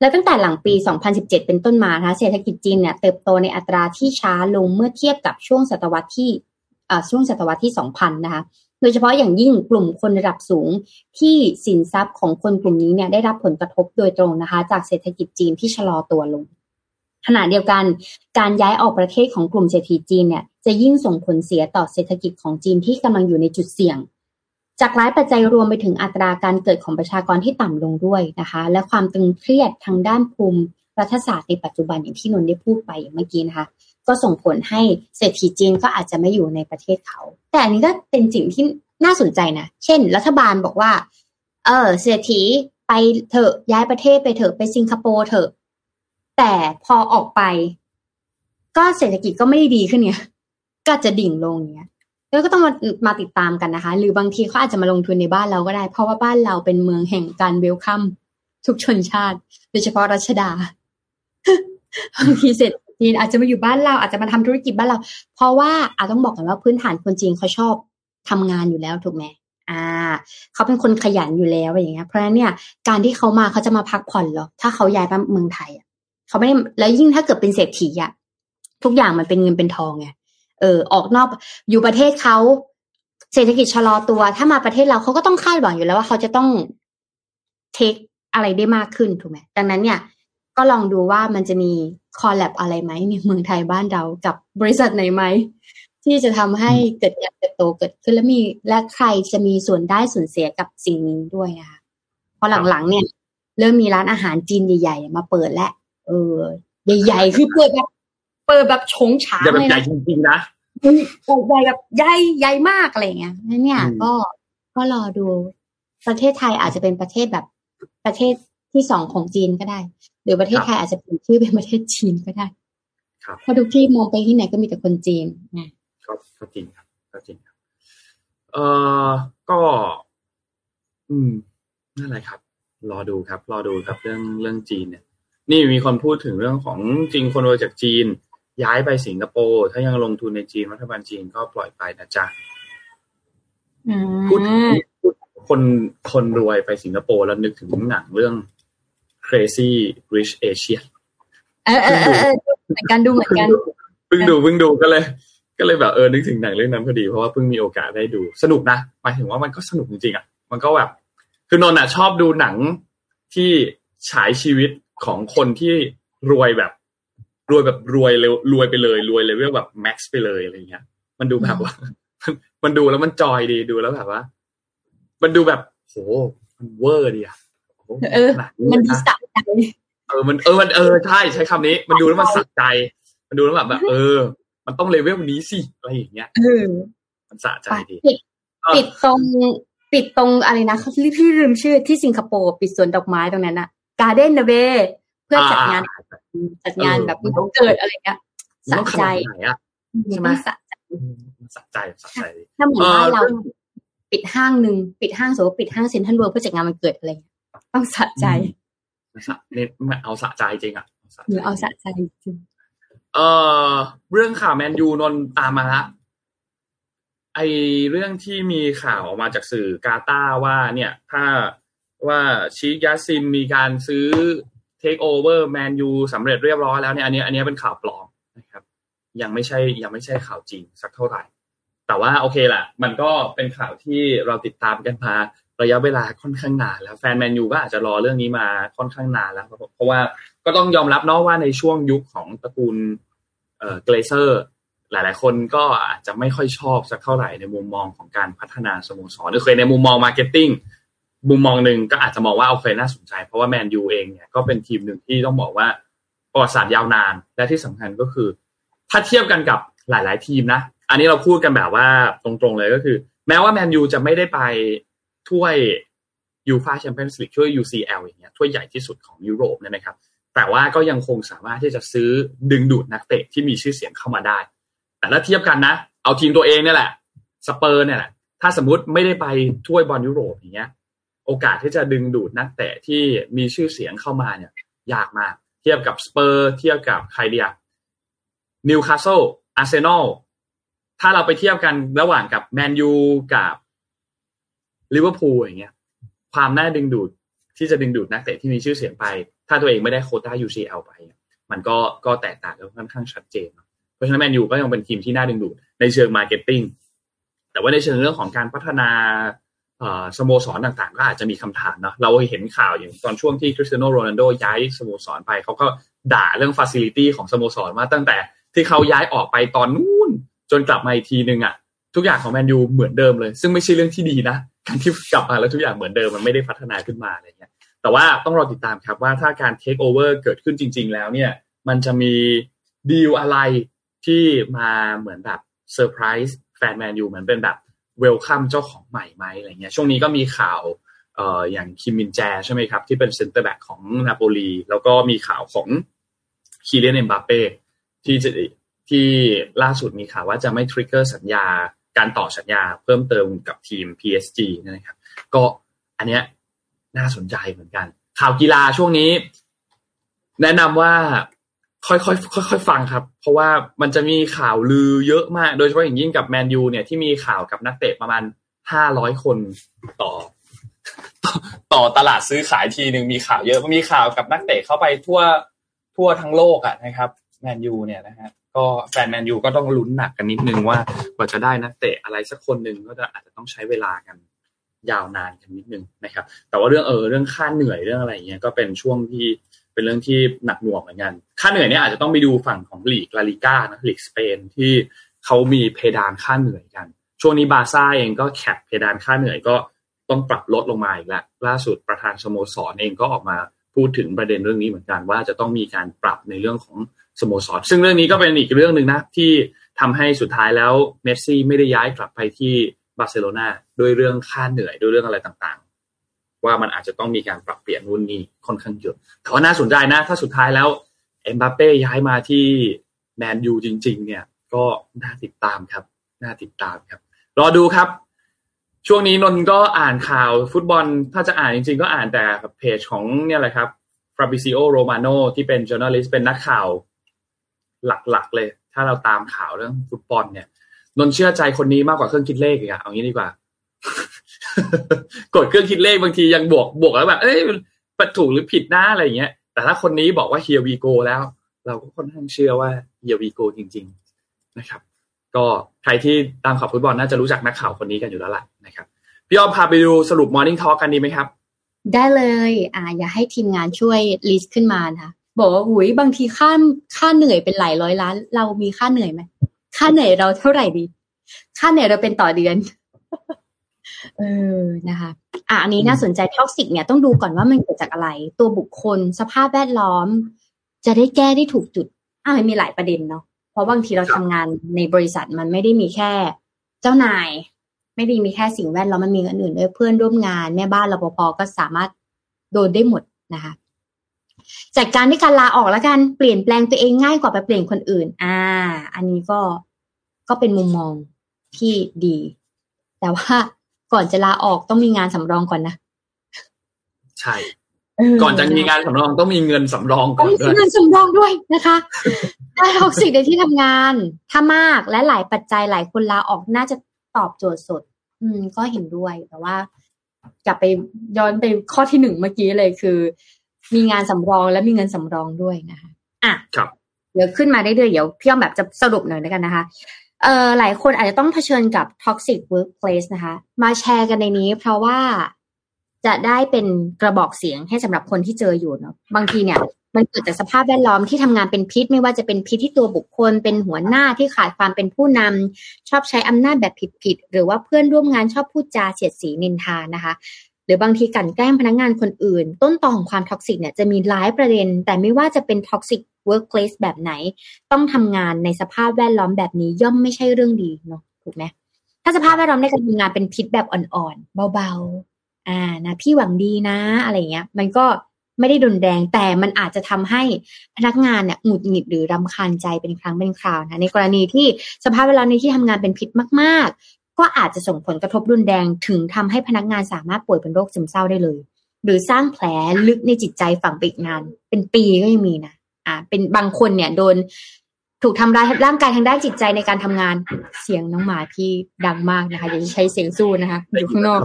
และตั้งแต่หลังปี 2017 เป็นต้นมานะคะเศรษฐกิจจีนเนี่ยเติบโตในอัตราที่ช้าลงเมื่อเทียบกับช่วงศตวรรษที่ช่วงศตวรรษที่ 2000 นะคะ โดยเฉพาะอย่างยิ่งกลุ่มคนระดับสูง ที่สินทรัพย์ของคนกลุ่มนี้เนี่ยได้รับผลกระทบโดยตรงนะคะ จากเศรษฐกิจจีนที่ชะลอตัวลง ขณะเดียวกันการย้ายออกประเทศของกลุ่มเศรษฐีจีนเนี่ยจะยิ่งส่งผลเสียต่อเศรษฐกิจของจีนที่กำลังอยู่ในจุดเสี่ยง จากหลายปัจจัยรวมไปถึงอัตราการเกิดของประชากรที่ต่ำลงด้วยนะคะ และความตึงเครียดทางด้านภูมิรัฐศาสตร์ในปัจจุบันอย่างที่นนท์ได้พูดไปเมื่อกี้นะคะ ก็ส่งผลให้เศรษฐีจีนก็อาจจะไม่อยู่ในประเทศเขา แต่อันนี้ก็เป็นสิ่งที่น่าสนใจนะ เช่น รัฐบาลบอกว่า เออเศรษฐีไปเถอะย้ายประเทศไปเถอะไปสิงคโปร์เถอะ แต่พอออกไป ก็เศรษฐกิจก็ไม่ได้ดีขึ้นเนี่ย ก็จะดิ่งลงเนี้ยแล้วก็ต้องมามาติดตามกันนะคะ หรือบางทีเขาอาจจะมาลงทุนในบ้านเราก็ได้ เพราะว่าบ้านเราเป็นเมืองแห่งการเวลคัมทุกชนชาติ โดยเฉพาะรัชดาบางทีเศรษฐ จีนอาจจะมาอยู่บ้านเราอาจจะมาทำธุรกิจบ้านเรา เพราะว่าอาต้องบอกกันว่าพื้นฐานคนจีนเขาชอบทำงานอยู่แล้วถูกไหมอ่า เขาเป็นคนขยันอยู่แล้วอะไรอย่างเงี้ย เพราะฉะนั้นเนี่ยการที่เขามาเขาจะมาพักผ่อนหรอถ้าเขาย้ายมาเมืองไทยอะเขาไม่ได้แล้วยิ่งถ้าเกิดเป็นเศรษฐีอะทุกอย่างมันเป็นเงินเป็นทองไงเออออกนอกอยู่ประเทศเขาเศรษฐกิจชะลอตัว ถ้ามาประเทศเราเขาก็ต้องคาดหวังอยู่แล้วว่าเขาจะต้องเทคอะไรได้มากขึ้นถูกไหมดังนั้นเนี่ย ก็ลองดูว่ามันจะมีคอลแลบอะไรไหมในเมืองไทยบ้านเรากับบริษัทไหนไหม ที่จะทำให้เกิดการเติบโตเกิดขึ้นแล้วมีและใครจะมีส่วนได้ส่วนเสียกับสิ่งนี้ด้วยนะคะพอหลังๆ เนี่ย เริ่มมีร้านอาหารจีนใหญ่ ๆ มาเปิดแล้วเออ ใหญ่ๆคือเปิดแบบเปิดแบบชงฉางเลยนะใหญ่จริงๆนะใหญ่แบบใหญ่ใหญ่มากอะไรเงี้ยนั่นเนี่ย ก็ก็รอดูประเทศไทยอาจจะเป็นประเทศแบบประเทศที่สองของจีนก็ได้ หรือประเทศไทยอาจจะเปลี่ยนชื่อเป็นประเทศจีนก็ได้เพราะทุกที่มองไปที่ไหนก็มีแต่คนจีนไงก็ก็จริงครับก็จริงครับเออก็ อืมนั่นแหละครับ รอดูครับ รอดูครับเรื่องเรื่องจีนเนี่ย นี่มีคนพูดถึงเรื่องของจริงคนรวยจากจีน ย้ายไปสิงคโปร์ถ้ายังลงทุนในจีนรัฐบาลจีนก็ปล่อยไปนะจ๊ะพูดคนคนรวยไปสิงคโปร์แล้วนึกถึงหนังเรื่อง Crazy Rich Asian เออเออเออเหมือนกันดูเหมือนกันเพิ่งดูเพิ่งดูก็เลย ก็เลยแบบเออนึกถึงหนังเรื่องนั้นพอดีเพราะว่าเพิ่งมีโอกาสได้ดูสนุกนะหมายถึงว่ามันก็สนุกจริงๆอะมันก็แบบคือนนท์อะชอบดูหนังที่ฉายชีวิตของคนที่รวยแบบ รวยแบบรวยเร็วรวยไปเลย รวยเลเวลแบบแม็กซ์ไปเลยอะไรเงี้ย มันดูแบบว่า มันดูแล้วมันจอยดีดูแล้วแบบว่า มันดูแบบโหมันเวอร์ดีอะ เออ มันดีสัใจเออมันเออมันเออใช่ใช้คำนี้ มันดูแล้วมันสักใจ มันดูแล้วแบบแบบเออ มันต้องเลเวลนี้สิอะไรอย่างเงี้ยมันสะใจดีปิดตรงปิดตรงอะไรนะเขาพี่ลืมชื่อที่สิงคโปร์ปิดสวนดอกไม้ตรงนั้นอะการ์เด้นเดเบเพื่อจัดงานจัดงานแบบมันเกิดอะไรเงี้ยสะใจไหนอะใช่ไหมต้องสะใจสะใจสะใจถ้าเหมือนเอ่อบ้านเราเรื่องปิดห้างหนึ่งปิดห้างสมมติว่าปิดห้างเซ็นทรัลเวิลด์เพื่อจัดงานมันเกิดอะไรอย่างเงี้ย ต้องสะใจสะเน้นไม่เอาสะใจจริงอะสะหรือใจเอาสะใจจริง เอ่อเรื่องข่าวแมนยูนนท์ตามมาละไอเรื่องที่มีข่าวออกมาจากสื่อกาตาร์ว่าเนี่ย ถ้าว่าชีคจัสซิมมีการซื้อเทคโอเวอร์แมนยูสำเร็จเรียบร้อยแล้วเนี่ยอันนี้อันนี้เป็นข่าวปลอมนะครับ ยังไม่ใช่ยังไม่ใช่ข่าวจริงสักเท่าไหร่ แต่ว่าโอเคแหละมันก็เป็นข่าวที่เราติดตามกันมา ระยะเวลาค่อนข้างนานแล้วแฟนแมนยูก็อาจจะรอเรื่องนี้มาค่อนข้างนานแล้วเพราะว่าก็ต้องยอมรับเนาะว่าในช่วงยุคของตระกูลเอ่อเกลเซอร์หลาย ๆ คนก็อาจจะไม่ค่อยชอบสักเท่าไหร่ในมุมมองของการพัฒนาสโมสรหรือเคยในมุมมอง marketing มุมมองหนึ่งก็อาจจะมองว่าโอเคน่าสนใจ เพราะว่าแมนยูเองเนี่ยก็เป็นทีมหนึ่งที่ต้องบอกว่าประวัติศาสตร์ยาวนานและที่สำคัญก็คือ ถ้าเทียบกันกับหลาย ๆ ทีมนะ อันนี้เราพูดกันแบบว่าตรง ๆ เลยก็คือ แม้ว่าแมนยูจะไม่ได้ไป ถ้วยยูฟ่าแชมเปี้ยนส์ลีกถ้วย UCL อย่างเงี้ยถ้วยใหญ่ที่สุดของยุโรปเนี่ยนะครับ แต่ว่าก็ยังคงสามารถที่จะซื้อดึงดูดนักเตะที่มีชื่อเสียงเข้ามาได้ แต่ถ้าเทียบกันนะ เอาทีมตัวเองเนี่ยแหละสเปอร์เนี่ยแหละถ้าสมมติไม่ได้ไปถ้วยบอลยุโรปอย่างเงี้ย โอกาสที่จะดึงดูดนักเตะที่มีชื่อเสียงเข้ามาเนี่ยยากมาก เทียบกับสเปอร์ เทียบกับใครเดียนิวคาสเซิลอาร์เซนอลถ้าเราไปเทียบกันระหว่างกับแมนยูกับ ลิเวอร์พูลอย่างเงี้ย ความน่าดึงดูดที่จะดึงดูดนักเตะที่มีชื่อเสียงไป ถ้าตัวเองไม่ได้โควต้า UCL ไป มันก็ก็แตกต่างกันค่อนข้างชัดเจน เพราะฉะนั้นแมนยูก็ยังเป็นทีมที่น่าดึงดูดในเชิง marketing แต่ว่าในเชิงเรื่องของการพัฒนาสโมสรต่างๆ ก็อาจจะมีคำถามเนาะเราเห็นข่าวอย่างตอนช่วงที่คริสเตียโนโรนัลโดย้ายสโมสรไปเขาก็ด่าเรื่องฟ a ซิลิตี้ของสโมสรมาตั้งแต่ที่เขาย้ายออกไปตอนนู้นจนกลับมาอีกทีนึงอะ ทุกอย่างของแมนยูเหมือนเดิมเลย ซึ่งไม่ใช่เรื่องที่ดีนะ การที่กลับมาแล้วทุกอย่างเหมือนเดิมมันไม่ได้พัฒนาขึ้นมาอะไรเงี้ย แต่ว่าต้องรอติดตามครับว่าถ้าการเทคโอเวอร์เกิดขึ้นจริง ๆ แล้วเนี่ย มันจะมีดีลอะไรที่มาเหมือนแบบเซอร์ไพรส์แฟนแมนยูเหมือนเป็นแบบ welcome เจ้าของใหม่ไหมอะไรเงี้ยช่วงนี้ก็มีข่าวเอ่ออย่างคิมมินแจใช่ไหมครับ ที่เป็นเซนเตอร์แบ็กของนาโปลีแล้วก็มีข่าวของคีเลียนเอ็มบัปเป้ที่จะที่ล่าสุดมีข่าวว่าจะไม่ trigger สัญญา การต่อสัญญาเพิ่มเติมกับทีม PSG นะครับ ก็อันเนี้ยน่าสนใจเหมือนกัน ข่าวกีฬาช่วงนี้ แนะนำว่าค่อยๆค่อยๆฟังครับ เพราะว่ามันจะมีข่าวลือเยอะมาก โดยเฉพาะอย่างยิ่งกับแมนยูเนี่ยที่มีข่าวกับนักเตะประมาณห้าร้อยคนต่อ ต่อต่อตลาดซื้อขายทีหนึ่งมีข่าวเยอะมีข่าวกับนักเตะเข้าไปทั่วทั่วทั้งโลกอะนะครับแมนยูเนี่ยนะฮะ ก็แฟนแมนยูก็ต้องลุ้นหนักกันนิดนึงว่ากว่าจะได้นักเตะอะไรสักคนหนึ่งก็จะอาจจะต้องใช้เวลากันยาวนานกันนิดนึงนะครับ แต่ว่าเรื่องเออเรื่องค่าเหนื่อยเรื่องอะไรเงี้ยก็เป็นช่วงที่เป็นเรื่องที่หนักหน่วงเหมือนกัน ค่าเหนื่อยเนี่ยอาจจะต้องไปดูฝั่งของลีกลาลิก้านะลีกสเปนที่เขามีเพดานค่าเหนื่อยกัน ช่วงนี้บาร์ซ่าเองก็ cap เพดานค่าเหนื่อยก็ต้องปรับลดลงมาอีกแล้วล่าสุดประธานสโมสรเองก็ออกมาพูดถึงประเด็นเรื่องนี้เหมือนกันว่าจะต้องมีการปรับในเรื่องของ สโมสร ซึ่งเรื่องนี้ก็เป็นอีกเรื่องหนึ่งนะ ที่ทำให้สุดท้ายแล้วเมสซี่ไม่ได้ย้ายกลับไปที่บาร์เซโลนาด้วยเรื่องค่าเหนื่อยด้วยเรื่องอะไรต่างๆ ว่ามันอาจจะต้องมีการปรับเปลี่ยนนู่นนี่ค่อนข้างเยอะแต่ว่าน่าสนใจนะ ถ้าสุดท้ายแล้วเอ็มบัปเป้ย้ายมาที่แมนยูจริง ๆ เนี่ยก็น่าติดตามครับ น่าติดตามครับ รอดูครับ ช่วงนี้นนก็อ่านข่าวฟุตบอล ถ้าจะอ่านจริง ๆ ก็อ่านแต่เพจของเนี่ยแหละครับฟาบริซิโอโรมาโนที่เป็น journalist เป็นนักข่าว หลักๆ เลย ถ้าเราตามข่าวเรื่องฟุตบอลเนี่ยนนเชื่อใจคนนี้มากกว่าเครื่องคิดเลขอีกอะเอางี้ดีกว่า กดเครื่องคิดเลขบางทียังบวกบวกแล้วแบบเอ้ยมันถูกหรือผิดน้าอะไรอย่างเงี้ย แต่ถ้าคนนี้บอกว่า here we go แล้ว เราก็ค่อนข้างเชื่อว่า here we go จริง ๆนะครับ ก็ใครที่ตามข่าวฟุตบอลน่าจะรู้จักนักข่าวคนนี้กันอยู่แล้วแหละนะครับพี่อ้อมพาไปดูสรุป Morning Talk กันดีไหมครับ ได้เลย อ่า อยากให้ทีมงานช่วย list ขึ้นมานะ บอกว่าหูยบางทีค่าค่าเหนื่อยเป็นหลายร้อยล้าน เรามีค่าเหนื่อยไหมค่าเหนื่อยเราเท่าไหร่ดี ค่าเหนื่อยเราเป็นต่อเดือนเออนะคะ อะอันนี้น่าสนใจ toxic เนี่ยต้องดูก่อนว่ามันเกิดจากอะไร ตัวบุคคลสภาพแวดล้อม จะได้แก้ได้ถูกจุดอะมันมีหลายประเด็นเนาะเพราะบางทีเราทำงานในบริษัทมันไม่ได้มีแค่เจ้านาย ไม่ได้มีแค่สิ่งแวดล้อมมันมีอันอื่นด้วยเพื่อนร่วมงานแม่บ้านรปภก็สามารถโดนได้หมดนะคะ จัดการด้วยการลาออกแล้วกันเปลี่ยนแปลงตัวเองง่ายกว่าไปเปลี่ยนคนอื่น อ่า อันนี้ก็ก็เป็นมุมมองที่ดี แต่ว่าก่อนจะลาออกต้องมีงานสำรองก่อนนะ ใช่ ก่อนจะมีงานสำรองต้องมีเงินสำรองก่อนด้วยเงินสำรองด้วยนะคะถ้าท็อกซิกในที่ทำงาน ถ้ามากและหลายปัจจัยหลายคนลาออกน่าจะตอบโจทย์สด อืม ก็เห็นด้วยแต่ว่ากลับไปย้อนไปข้อที่หนึ่งเมื่อกี้เลยคือ มีงานสำรองและมีเงินสำรองด้วยนะคะอะครับเดี๋ยวขึ้นมาได้เรื่อยเดี๋ยวพี่อ้อมแบบจะสรุปหน่อยแล้วกันนะคะเอ่อหลายคนอาจจะต้องเผชิญกับ toxic workplace นะคะ มาแชร์กันในนี้ เพราะว่าจะได้เป็นกระบอกเสียงให้สำหรับคนที่เจออยู่เนาะบางทีเนี่ย มันเกิดจากสภาพแวดล้อมที่ทำงานเป็นพิษ ไม่ว่าจะเป็นพิษที่ตัวบุคคล เป็นหัวหน้าที่ขาดความเป็นผู้นำชอบใช้อำนาจแบบผิดๆหรือว่าเพื่อนร่วมงานชอบพูดจาเสียดสีนินทานะคะ หรือบางทีกลั่นแกล้งพนักงานคนอื่น ต้นตอของความ toxic เนี่ยจะมีหลายประเด็น แต่ไม่ว่าจะเป็น toxic workplace แบบไหน ต้องทำงานในสภาพแวดล้อมแบบนี้ย่อมไม่ใช่เรื่องดีเนาะถูกไหมถ้าสภาพแวดล้อมในการทำงานเป็นพิษแบบอ่อนๆเบาๆ อ่านะพี่หวังดีนะ อะไรเงี้ย มันก็ไม่ได้ดุนแดงแต่มันอาจจะทำให้พนักงานเนี่ยหงุดหงิดหรือรำคาญใจเป็นครั้งเป็นคราวนะในกรณีที่สภาพแวดล้อมในที่ทำงานเป็นพิษมาก ก็อาจจะส่งผลกระทบรุนแรงถึงทำให้พนักงานสามารถป่วยเป็นโรคซึมเศร้าได้เลย หรือสร้างแผลลึกในจิตใจฝังไปอีกนาน เป็นปีก็ยังมีนะอ่า เป็นบางคนเนี่ยโดนถูกทำร้ายร่างกายทางด้านจิตใจในการทำงาน เสียงน้องหมาที่ดังมากนะคะอย่าใช้เสียงสู้นะคะอยู่ข้างนอก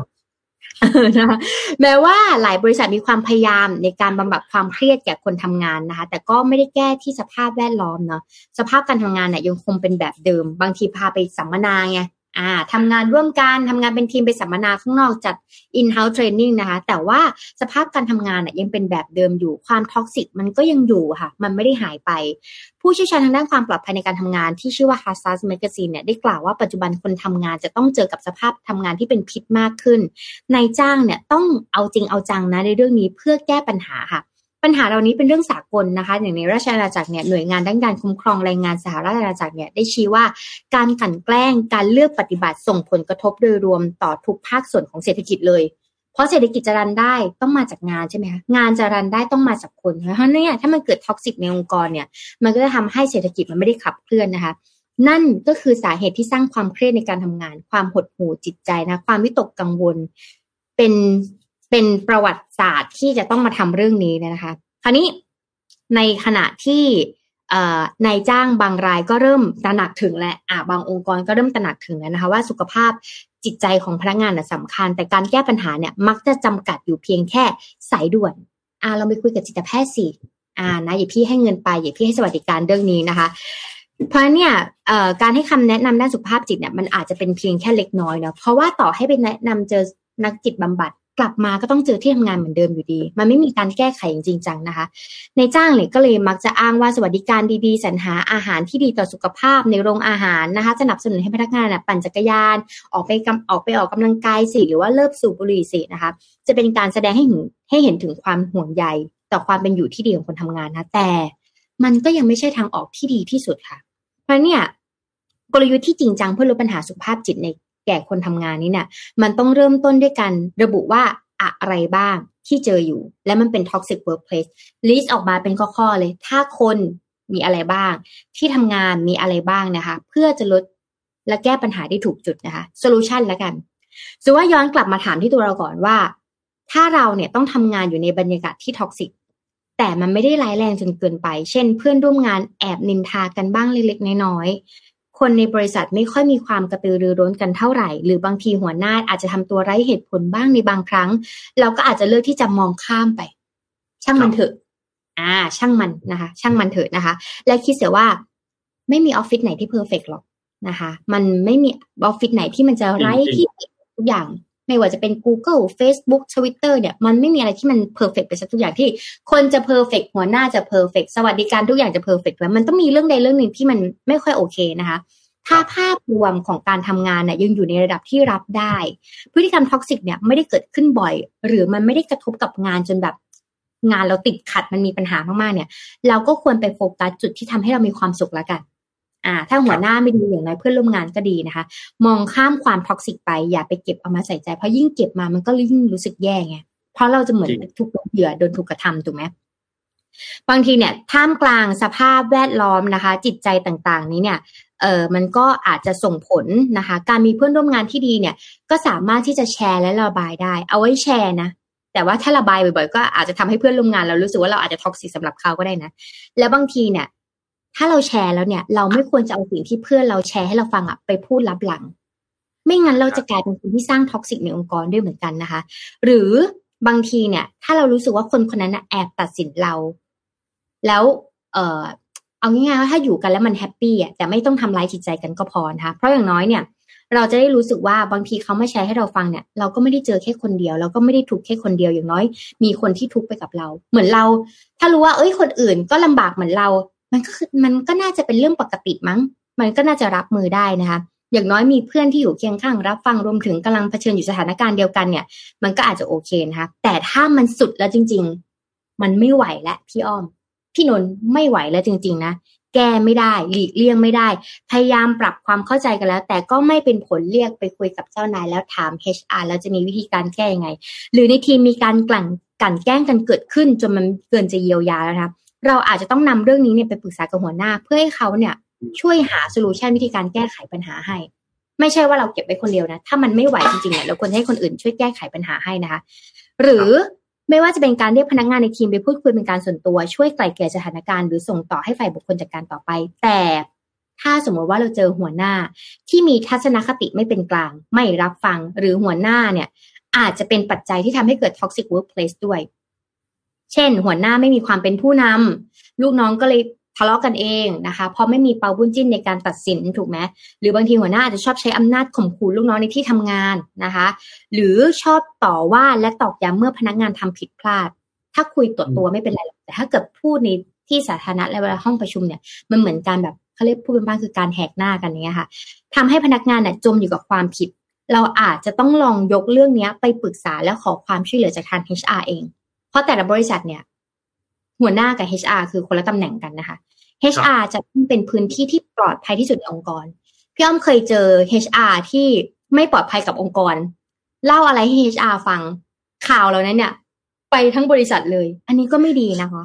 นะคะแม้ว่าหลายบริษัทมีความพยายามในการบำบัดความเครียดแก่คนทำงานนะคะ แต่ก็ไม่ได้แก้ที่สภาพแวดล้อมเนาะสภาพการทำงานเนี่ยยังคงเป็นแบบเดิม บางทีพาไปสัมมนาไง อ่าทำงานร่วมกันทำงานเป็นทีมไปสัมมนาข้างนอกจัด in-house training นะคะ แต่ว่าสภาพการทำงานน่ยยังเป็นแบบเดิมอยู่ความท็อกซิกมันก็ยังอยู่ค่ะ มันไม่ได้หายไป ผู้เชี่ยวชาญทางด้านความปลอดภัยในการทำงานที่ชื่อว่า Hassas Magazine เนี่ยได้กล่าวว่าปัจจุบันคนทำงานจะต้องเจอกับสภาพทำงานที่เป็นพิษมากขึ้นนายจ้างเนี่ยต้องเอาจริงเอาจังนะในเรื่องนี้เพื่อแก้ปัญหาค่ะ ปัญหาเหล่านี้เป็นเรื่องสากลนะคะ อย่างในราชอาณาจักรเนี่ยหน่วยงานด้านการคุ้มครองแรงงานสหราชอาณาจักรเนี่ยได้ชี้ว่าการขันแกล้งการเลือกปฏิบัติส่งผลกระทบโดยรวมต่อทุกภาคส่วนของเศรษฐกิจเลย เพราะเศรษฐกิจจะ run ได้ต้องมาจากงานใช่ไหมคะงานจะ run ได้ต้องมาจากคนเพราะนั้นเนี่ยถ้ามันเกิด toxic ในองค์กรเนี่ยมันก็จะทำให้เศรษฐกิจมันไม่ได้ขับเคลื่อนนะคะนั่นก็คือสาเหตุที่สร้างความเครียดในการทำงาน ความหดหู่จิตใจนะ ความวิตกกังวล เป็น เป็นประวัติศาสตร์ที่จะต้องมาทำเรื่องนี้นะคะ คราวนี้ในขณะที่นายจ้างบางรายก็เริ่มตระหนักถึงและอ่าบางองค์กรก็เริ่มตระหนักถึงแล้วนะคะว่าสุขภาพจิตใจของพนักงานสำคัญ แต่การแก้ปัญหาเนี่ยมักจะจำกัดอยู่เพียงแค่สายด่วนอ่าเราไปคุยกับจิตแพทย์สิอ่านะอย่าพี่ให้เงินไปอย่าพี่ให้สวัสดิการเรื่องนี้นะคะ เพราะเนี่ยการให้คำแนะนำด้านสุขภาพจิตเนี่ยมันอาจจะเป็นเพียงแค่เล็กน้อยเนาะเพราะว่าต่อให้ไปแนะนำเจอนักจิตบำบัด กลับมาก็ต้องเจอที่ทำงานเหมือนเดิมอยู่ดี มันไม่มีการแก้ไขจริงจังนะคะ ในจ้างเนี่ยก็เลยมักจะอ้างว่าสวัสดิการดีๆสรรหาอาหารที่ดีต่อสุขภาพในโรงอาหารนะคะสนับสนุนให้พนักงานปั่นจักรยาน ออกไปออกไปออกกำลังกายสิหรือว่าเลิกสูบบุหรี่สินะคะ จะเป็นการแสดงให้เห็นให้เห็นถึงความห่วงใยต่อความเป็นอยู่ที่ดีของคนทำงานนะแต่ มันก็ยังไม่ใช่ทางออกที่ดีที่สุดค่ะ เพราะเนี่ยกลยุทธ์ที่จริงจังเพื่อลดปัญหาสุขภาพจิตใน แก่คนทำงานนี้เนี่ยมันต้องเริ่มต้นด้วยการระบุว่าอะไรบ้างที่เจออยู่ และมันเป็น toxic workplace list ออกมาเป็นข้อๆเลย ถ้าคนมีอะไรบ้าง ที่ทำงานมีอะไรบ้างนะคะ เพื่อจะลดและแก้ปัญหาที่ถูกจุดนะคะ solution แล้วกันสว่าย้อนกลับมาถามที่ตัวเราก่อนว่า ถ้าเราเนี่ยต้องทำงานอยู่ในบรรยากาศที่ท็อกซิกแต่มันไม่ได้ร้ายแรงจนเกินไป เช่น เพื่อนร่วมงานแอบนินทากันบ้างเล็กๆน้อย คนในบริษัทไม่ค่อยมีความกระตือรือร้นกันเท่าไหร่ หรือบางทีหัวหน้าอาจจะทำตัวไร้เหตุผลบ้างในบางครั้ง เราก็อาจจะเลือกที่จะมองข้ามไป ช่างมันเถอะ อ่า ช่างมันนะคะ ช่างมันเถอะนะคะ และคิดเสียว่าไม่มีออฟฟิศไหนที่ perfect หรอกนะคะ มันไม่มีออฟฟิศไหนที่มันจะไร้ที่ติทุกอย่าง ไม่ว่าจะเป็น Google Facebook Twitter เนี่ยมันไม่มีอะไรที่มัน perfect ไปสักทุกอย่างที่ คนจะ perfect หัวหน้าจะ perfect สวัสดิการทุกอย่างจะ perfect แล้วมันต้องมีเรื่องใดเรื่องหนึ่งที่มันไม่ค่อยโอเคนะคะถ้าภาพรวมของการทำงานเนี่ยยังอยู่ในระดับที่รับได้ พฤติกรรม toxic เนี่ยไม่ได้เกิดขึ้นบ่อย หรือมันไม่ได้กระทบกับงานจนแบบงานเราติดขัดมันมีปัญหามากๆเนี่ย เราก็ควรไปโฟกัสจุดที่ทำให้เรามีความสุขแล้วกัน อ่าถ้าหัวหน้าไม่ดีอย่างไรเพื่อนร่วมงานก็ดีนะคะ มองข้ามความ toxic ไปอย่าไปเก็บเอามาใส่ใจเพราะยิ่งเก็บมามันก็ยิ่งรู้สึกแย่ไงเพราะเราจะเหมือนถูกเหยื่อโดนถูกกระทำถูกไหมบางทีเนี่ยท่ามกลางสภาพแวดล้อมนะคะ จิตใจต่างๆ นี้เนี่ยเออมันก็อาจจะส่งผลนะคะ การมีเพื่อนร่วมงานที่ดีเนี่ย ก็สามารถที่จะแชร์และระบายได้ เอาไว้แชร์นะแต่ว่าถ้าระบายบ่อยๆก็อาจจะทำให้เพื่อนร่วมงานเรารู้สึกว่าเราอาจจะ toxic สำหรับเขาก็ได้นะ แล้วบางทีเนี่ย ถ้าเราแชร์แล้วเนี่ย เราไม่ควรจะเอาสิ่งที่เพื่อนเราแชร์ให้เราฟังอะไปพูดลับหลัง ไม่งั้นเราจะกลายเป็นคนที่สร้าง toxic ในองค์กรด้วยเหมือนกันนะคะ หรือบางทีเนี่ย ถ้าเรารู้สึกว่าคนคนนั้นแอบตัดสินเรา แล้ว เออเอาง่ายๆว่าถ้าอยู่กันแล้วมันแฮปปี้อะแต่ไม่ต้องทำร้ายจิตใจกันก็พอนะคะเพราะอย่างน้อยเนี่ย เราจะได้รู้สึกว่าบางทีเขาไม่แชร์ให้เราฟังเนี่ย เราก็ไม่ได้เจอแค่คนเดียว เราก็ไม่ได้ทุกข์แค่คนเดียวอย่างน้อย มีคนที่ทุกข์ไปกับเรา เหมือนเรา ถ้ารู้ว่าเอ้ยคนอื่นก็ลำบากเหมือนเรา มันก็คือมันก็น่าจะเป็นเรื่องปกติมั้ง มันก็น่าจะรับมือได้นะคะอย่างน้อยมีเพื่อนที่อยู่เคียงข้างรับฟังรวมถึงกำลังเผชิญอยู่สถานการณ์เดียวกันเนี่ย มันก็อาจจะโอเคนะคะแต่ถ้ามันสุดแล้วจริง ๆ มันไม่ไหวแล้วพี่อ้อม พี่นนท์ไม่ไหวแล้วจริง ๆ นะแก้ไม่ได้หลีกเลี่ยงไม่ได้ พยายามปรับความเข้าใจกันแล้ว แต่ก็ไม่เป็นผลเรียกไปคุยกับเจ้านายแล้วถาม HR แล้วจะมีวิธีการแก้ยังไง หรือในทีมมีการกลั่นกันแกล้งกันเกิดขึ้นจนมันเกินจะเยียวยาแล้วนะ เราอาจจะต้องนำเรื่องนี้เนี่ยไปปรึกษากับหัวหน้า เพื่อให้เขาเนี่ยช่วยหาโซลูชันวิธีการแก้ไขปัญหาให้ ไม่ใช่ว่าเราเก็บไว้คนเดียวนะ ถ้ามันไม่ไหวจริงๆเนี่ยเราควรให้คนอื่นช่วยแก้ไขปัญหาให้นะคะ หรือไม่ว่าจะเป็นการเรียกพนักงานในทีมไปพูดคุยเป็นการส่วนตัวช่วยไกล่เกลี่ยสถานการณ์หรือส่งต่อให้ฝ่ายบุคคลจัดการต่อไป แต่ถ้าสมมติว่าเราเจอหัวหน้าที่มีทัศนคติไม่เป็นกลาง ไม่รับฟังหรือหัวหน้าเนี่ยอาจจะเป็นปัจจัยที่ทำให้เกิด toxic workplace ด้วย เช่น หัวหน้าไม่มีความเป็นผู้นำลูกน้องก็เลยทะเลาะกันเองนะคะเพราะไม่มีเปาบุญจิ้นในการตัดสินถูกไหมหรือบางทีหัวหน้าอาจจะชอบใช้อำนาจข่มขู่ลูกน้องในที่ทำงานนะคะ หรือชอบต่อว่าและตอกย้ำเมื่อพนักงานทำผิดพลาด ถ้าคุยตัวตัวไม่เป็นไรแต่ถ้าเกิดพูดในที่สาธารณะและเวลาห้องประชุมเนี่ยมันเหมือนการแบบเขาเรียกพูดเป็นบ้านคือการแหกหน้ากันเนี้ยค่ะทำให้พนักงานเนี่ยจมอยู่กับความผิด เราอาจจะต้องลองยกเรื่องนี้ไปปรึกษาแล้วขอความช่วยเหลือจากทาง HR เอง เพราะแต่ละบริษัทเนี่ย หัวหน้ากับ HR คือคนละตำแหน่งกันนะคะ HR จะต้องเป็นพื้นที่ที่ปลอดภัยที่สุดในองค์กรพี่อ้อมเคยเจอ HR ที่ไม่ปลอดภัยกับองค์กร เล่าอะไรให้ HR ฟังข่าวเหล่านั้นเนี่ย ไปทั้งบริษัทเลย อันนี้ก็ไม่ดีนะคะ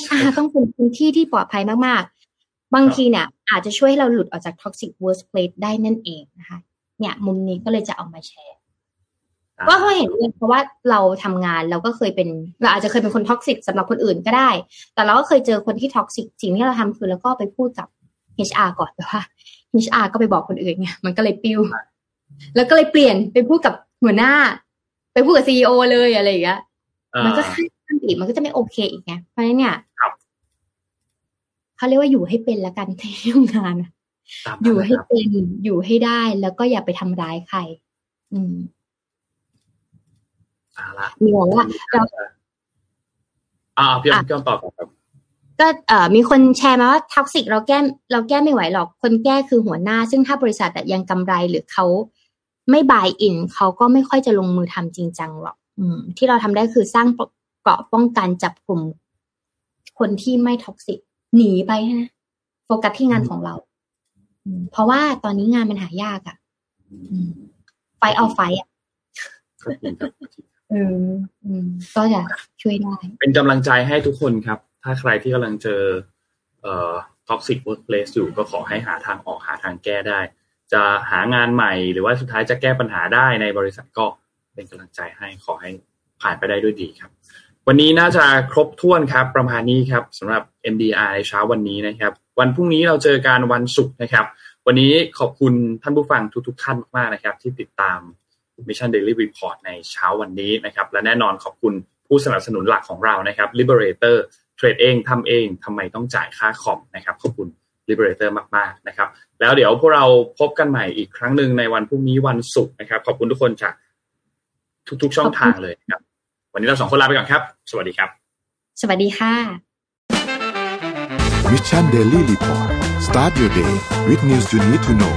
HR ต้องเป็นพื้นที่ที่ปลอดภัยมากๆ บางทีเนี่ย อาจจะช่วยให้เราหลุดออกจาก toxic workplace ได้นั่นเองนะคะ เนี่ย มุมนี้ก็เลยจะเอามาแชร์ ว่าเขาเห็นเลยเพราะว่าเราทำงานเราก็เคยเป็นเราอาจจะเคยเป็นคน toxic สำหรับคนอื่นก็ได้ แต่เราก็เคยเจอคนที่ toxic สิ่งที่เราทำคือเราก็ไปพูดกับ HR ก่อนแต่ว่า HR ก็ไปบอกคนอื่นไงมันก็เลยปิ้วแล้วก็เลยเปลี่ยนไปพูดกับหัวหน้า ไปพูดกับซีอเลยอะไรอย่างเงี้ยมันก็ขั้นอีกมันก็จะไม่โอเคอีกไงเพราะฉะนั้นเนี่ยเขาเรียกว่าอยู่ให้เป็นละกันที่ทำงานอยู่ให้เป็นอยู่ให้ได้แล้วก็อย่าไปทำร้ายใคร อืม มีบอกว่าเราอ่าพี่อ้อมพี่อ้อมตอบครับก็เอ่อมีคนแชร์มาว่า toxic เราแก้เราแก้ไม่ไหวหรอกคนแก้คือหัวหน้า ซึ่งถ้าบริษัทยังกำไรหรือเขาไม่ buy in เขาก็ไม่ค่อยจะลงมือทำจริงจังหรอก อืม ที่เราทำได้คือสร้างเกราะป้องกันจับกลุ่ม คนที่ไม่ toxic หนีไปนะโฟกัสที่งานของเราเพราะว่าตอนนี้งานมันหายากอะ่ะไฟเอาไฟอะ เออก็จะช่วยได้ เป็นกำลังใจให้ทุกคนครับ ถ้าใครที่กำลังเจอ เอ่อ toxic workplace อยู่ก็ขอให้หาทางออกหาทางแก้ได้ จะหางานใหม่หรือว่าสุดท้ายจะแก้ปัญหาได้ในบริษัทก็เป็นกำลังใจให้ขอให้ผ่านไปได้ด้วยดีครับ วันนี้น่าจะครบถ้วนครับ ประมาณนี้ครับสำหรับ MDR ในเช้าวันนี้นะครับ วันพรุ่งนี้เราเจอกันวันศุกร์นะครับ วันนี้ขอบคุณท่านผู้ฟังทุกๆท่านมากๆนะครับ ที่ติดตาม Mission Daily Report ในเช้าวันนี้นะครับ และแน่นอนขอบคุณผู้สนับสนุนหลักของเรานะครับ Liberator เทรดเองทำเองทำไมต้องจ่ายค่าคอมนะครับขอบคุณ Liberator มากๆนะครับแล้วเดี๋ยวพวกเราพบกันใหม่อีกครั้งหนึ่งในวันพรุ่งนี้วันศุกร์นะครับ ขอบคุณทุกคนจากทุกๆช่องทางเลยครับ วันนี้เราสองคนลาไปก่อนครับ สวัสดีครับ สวัสดีค่ะ Mission Daily Report start your day with news you need to know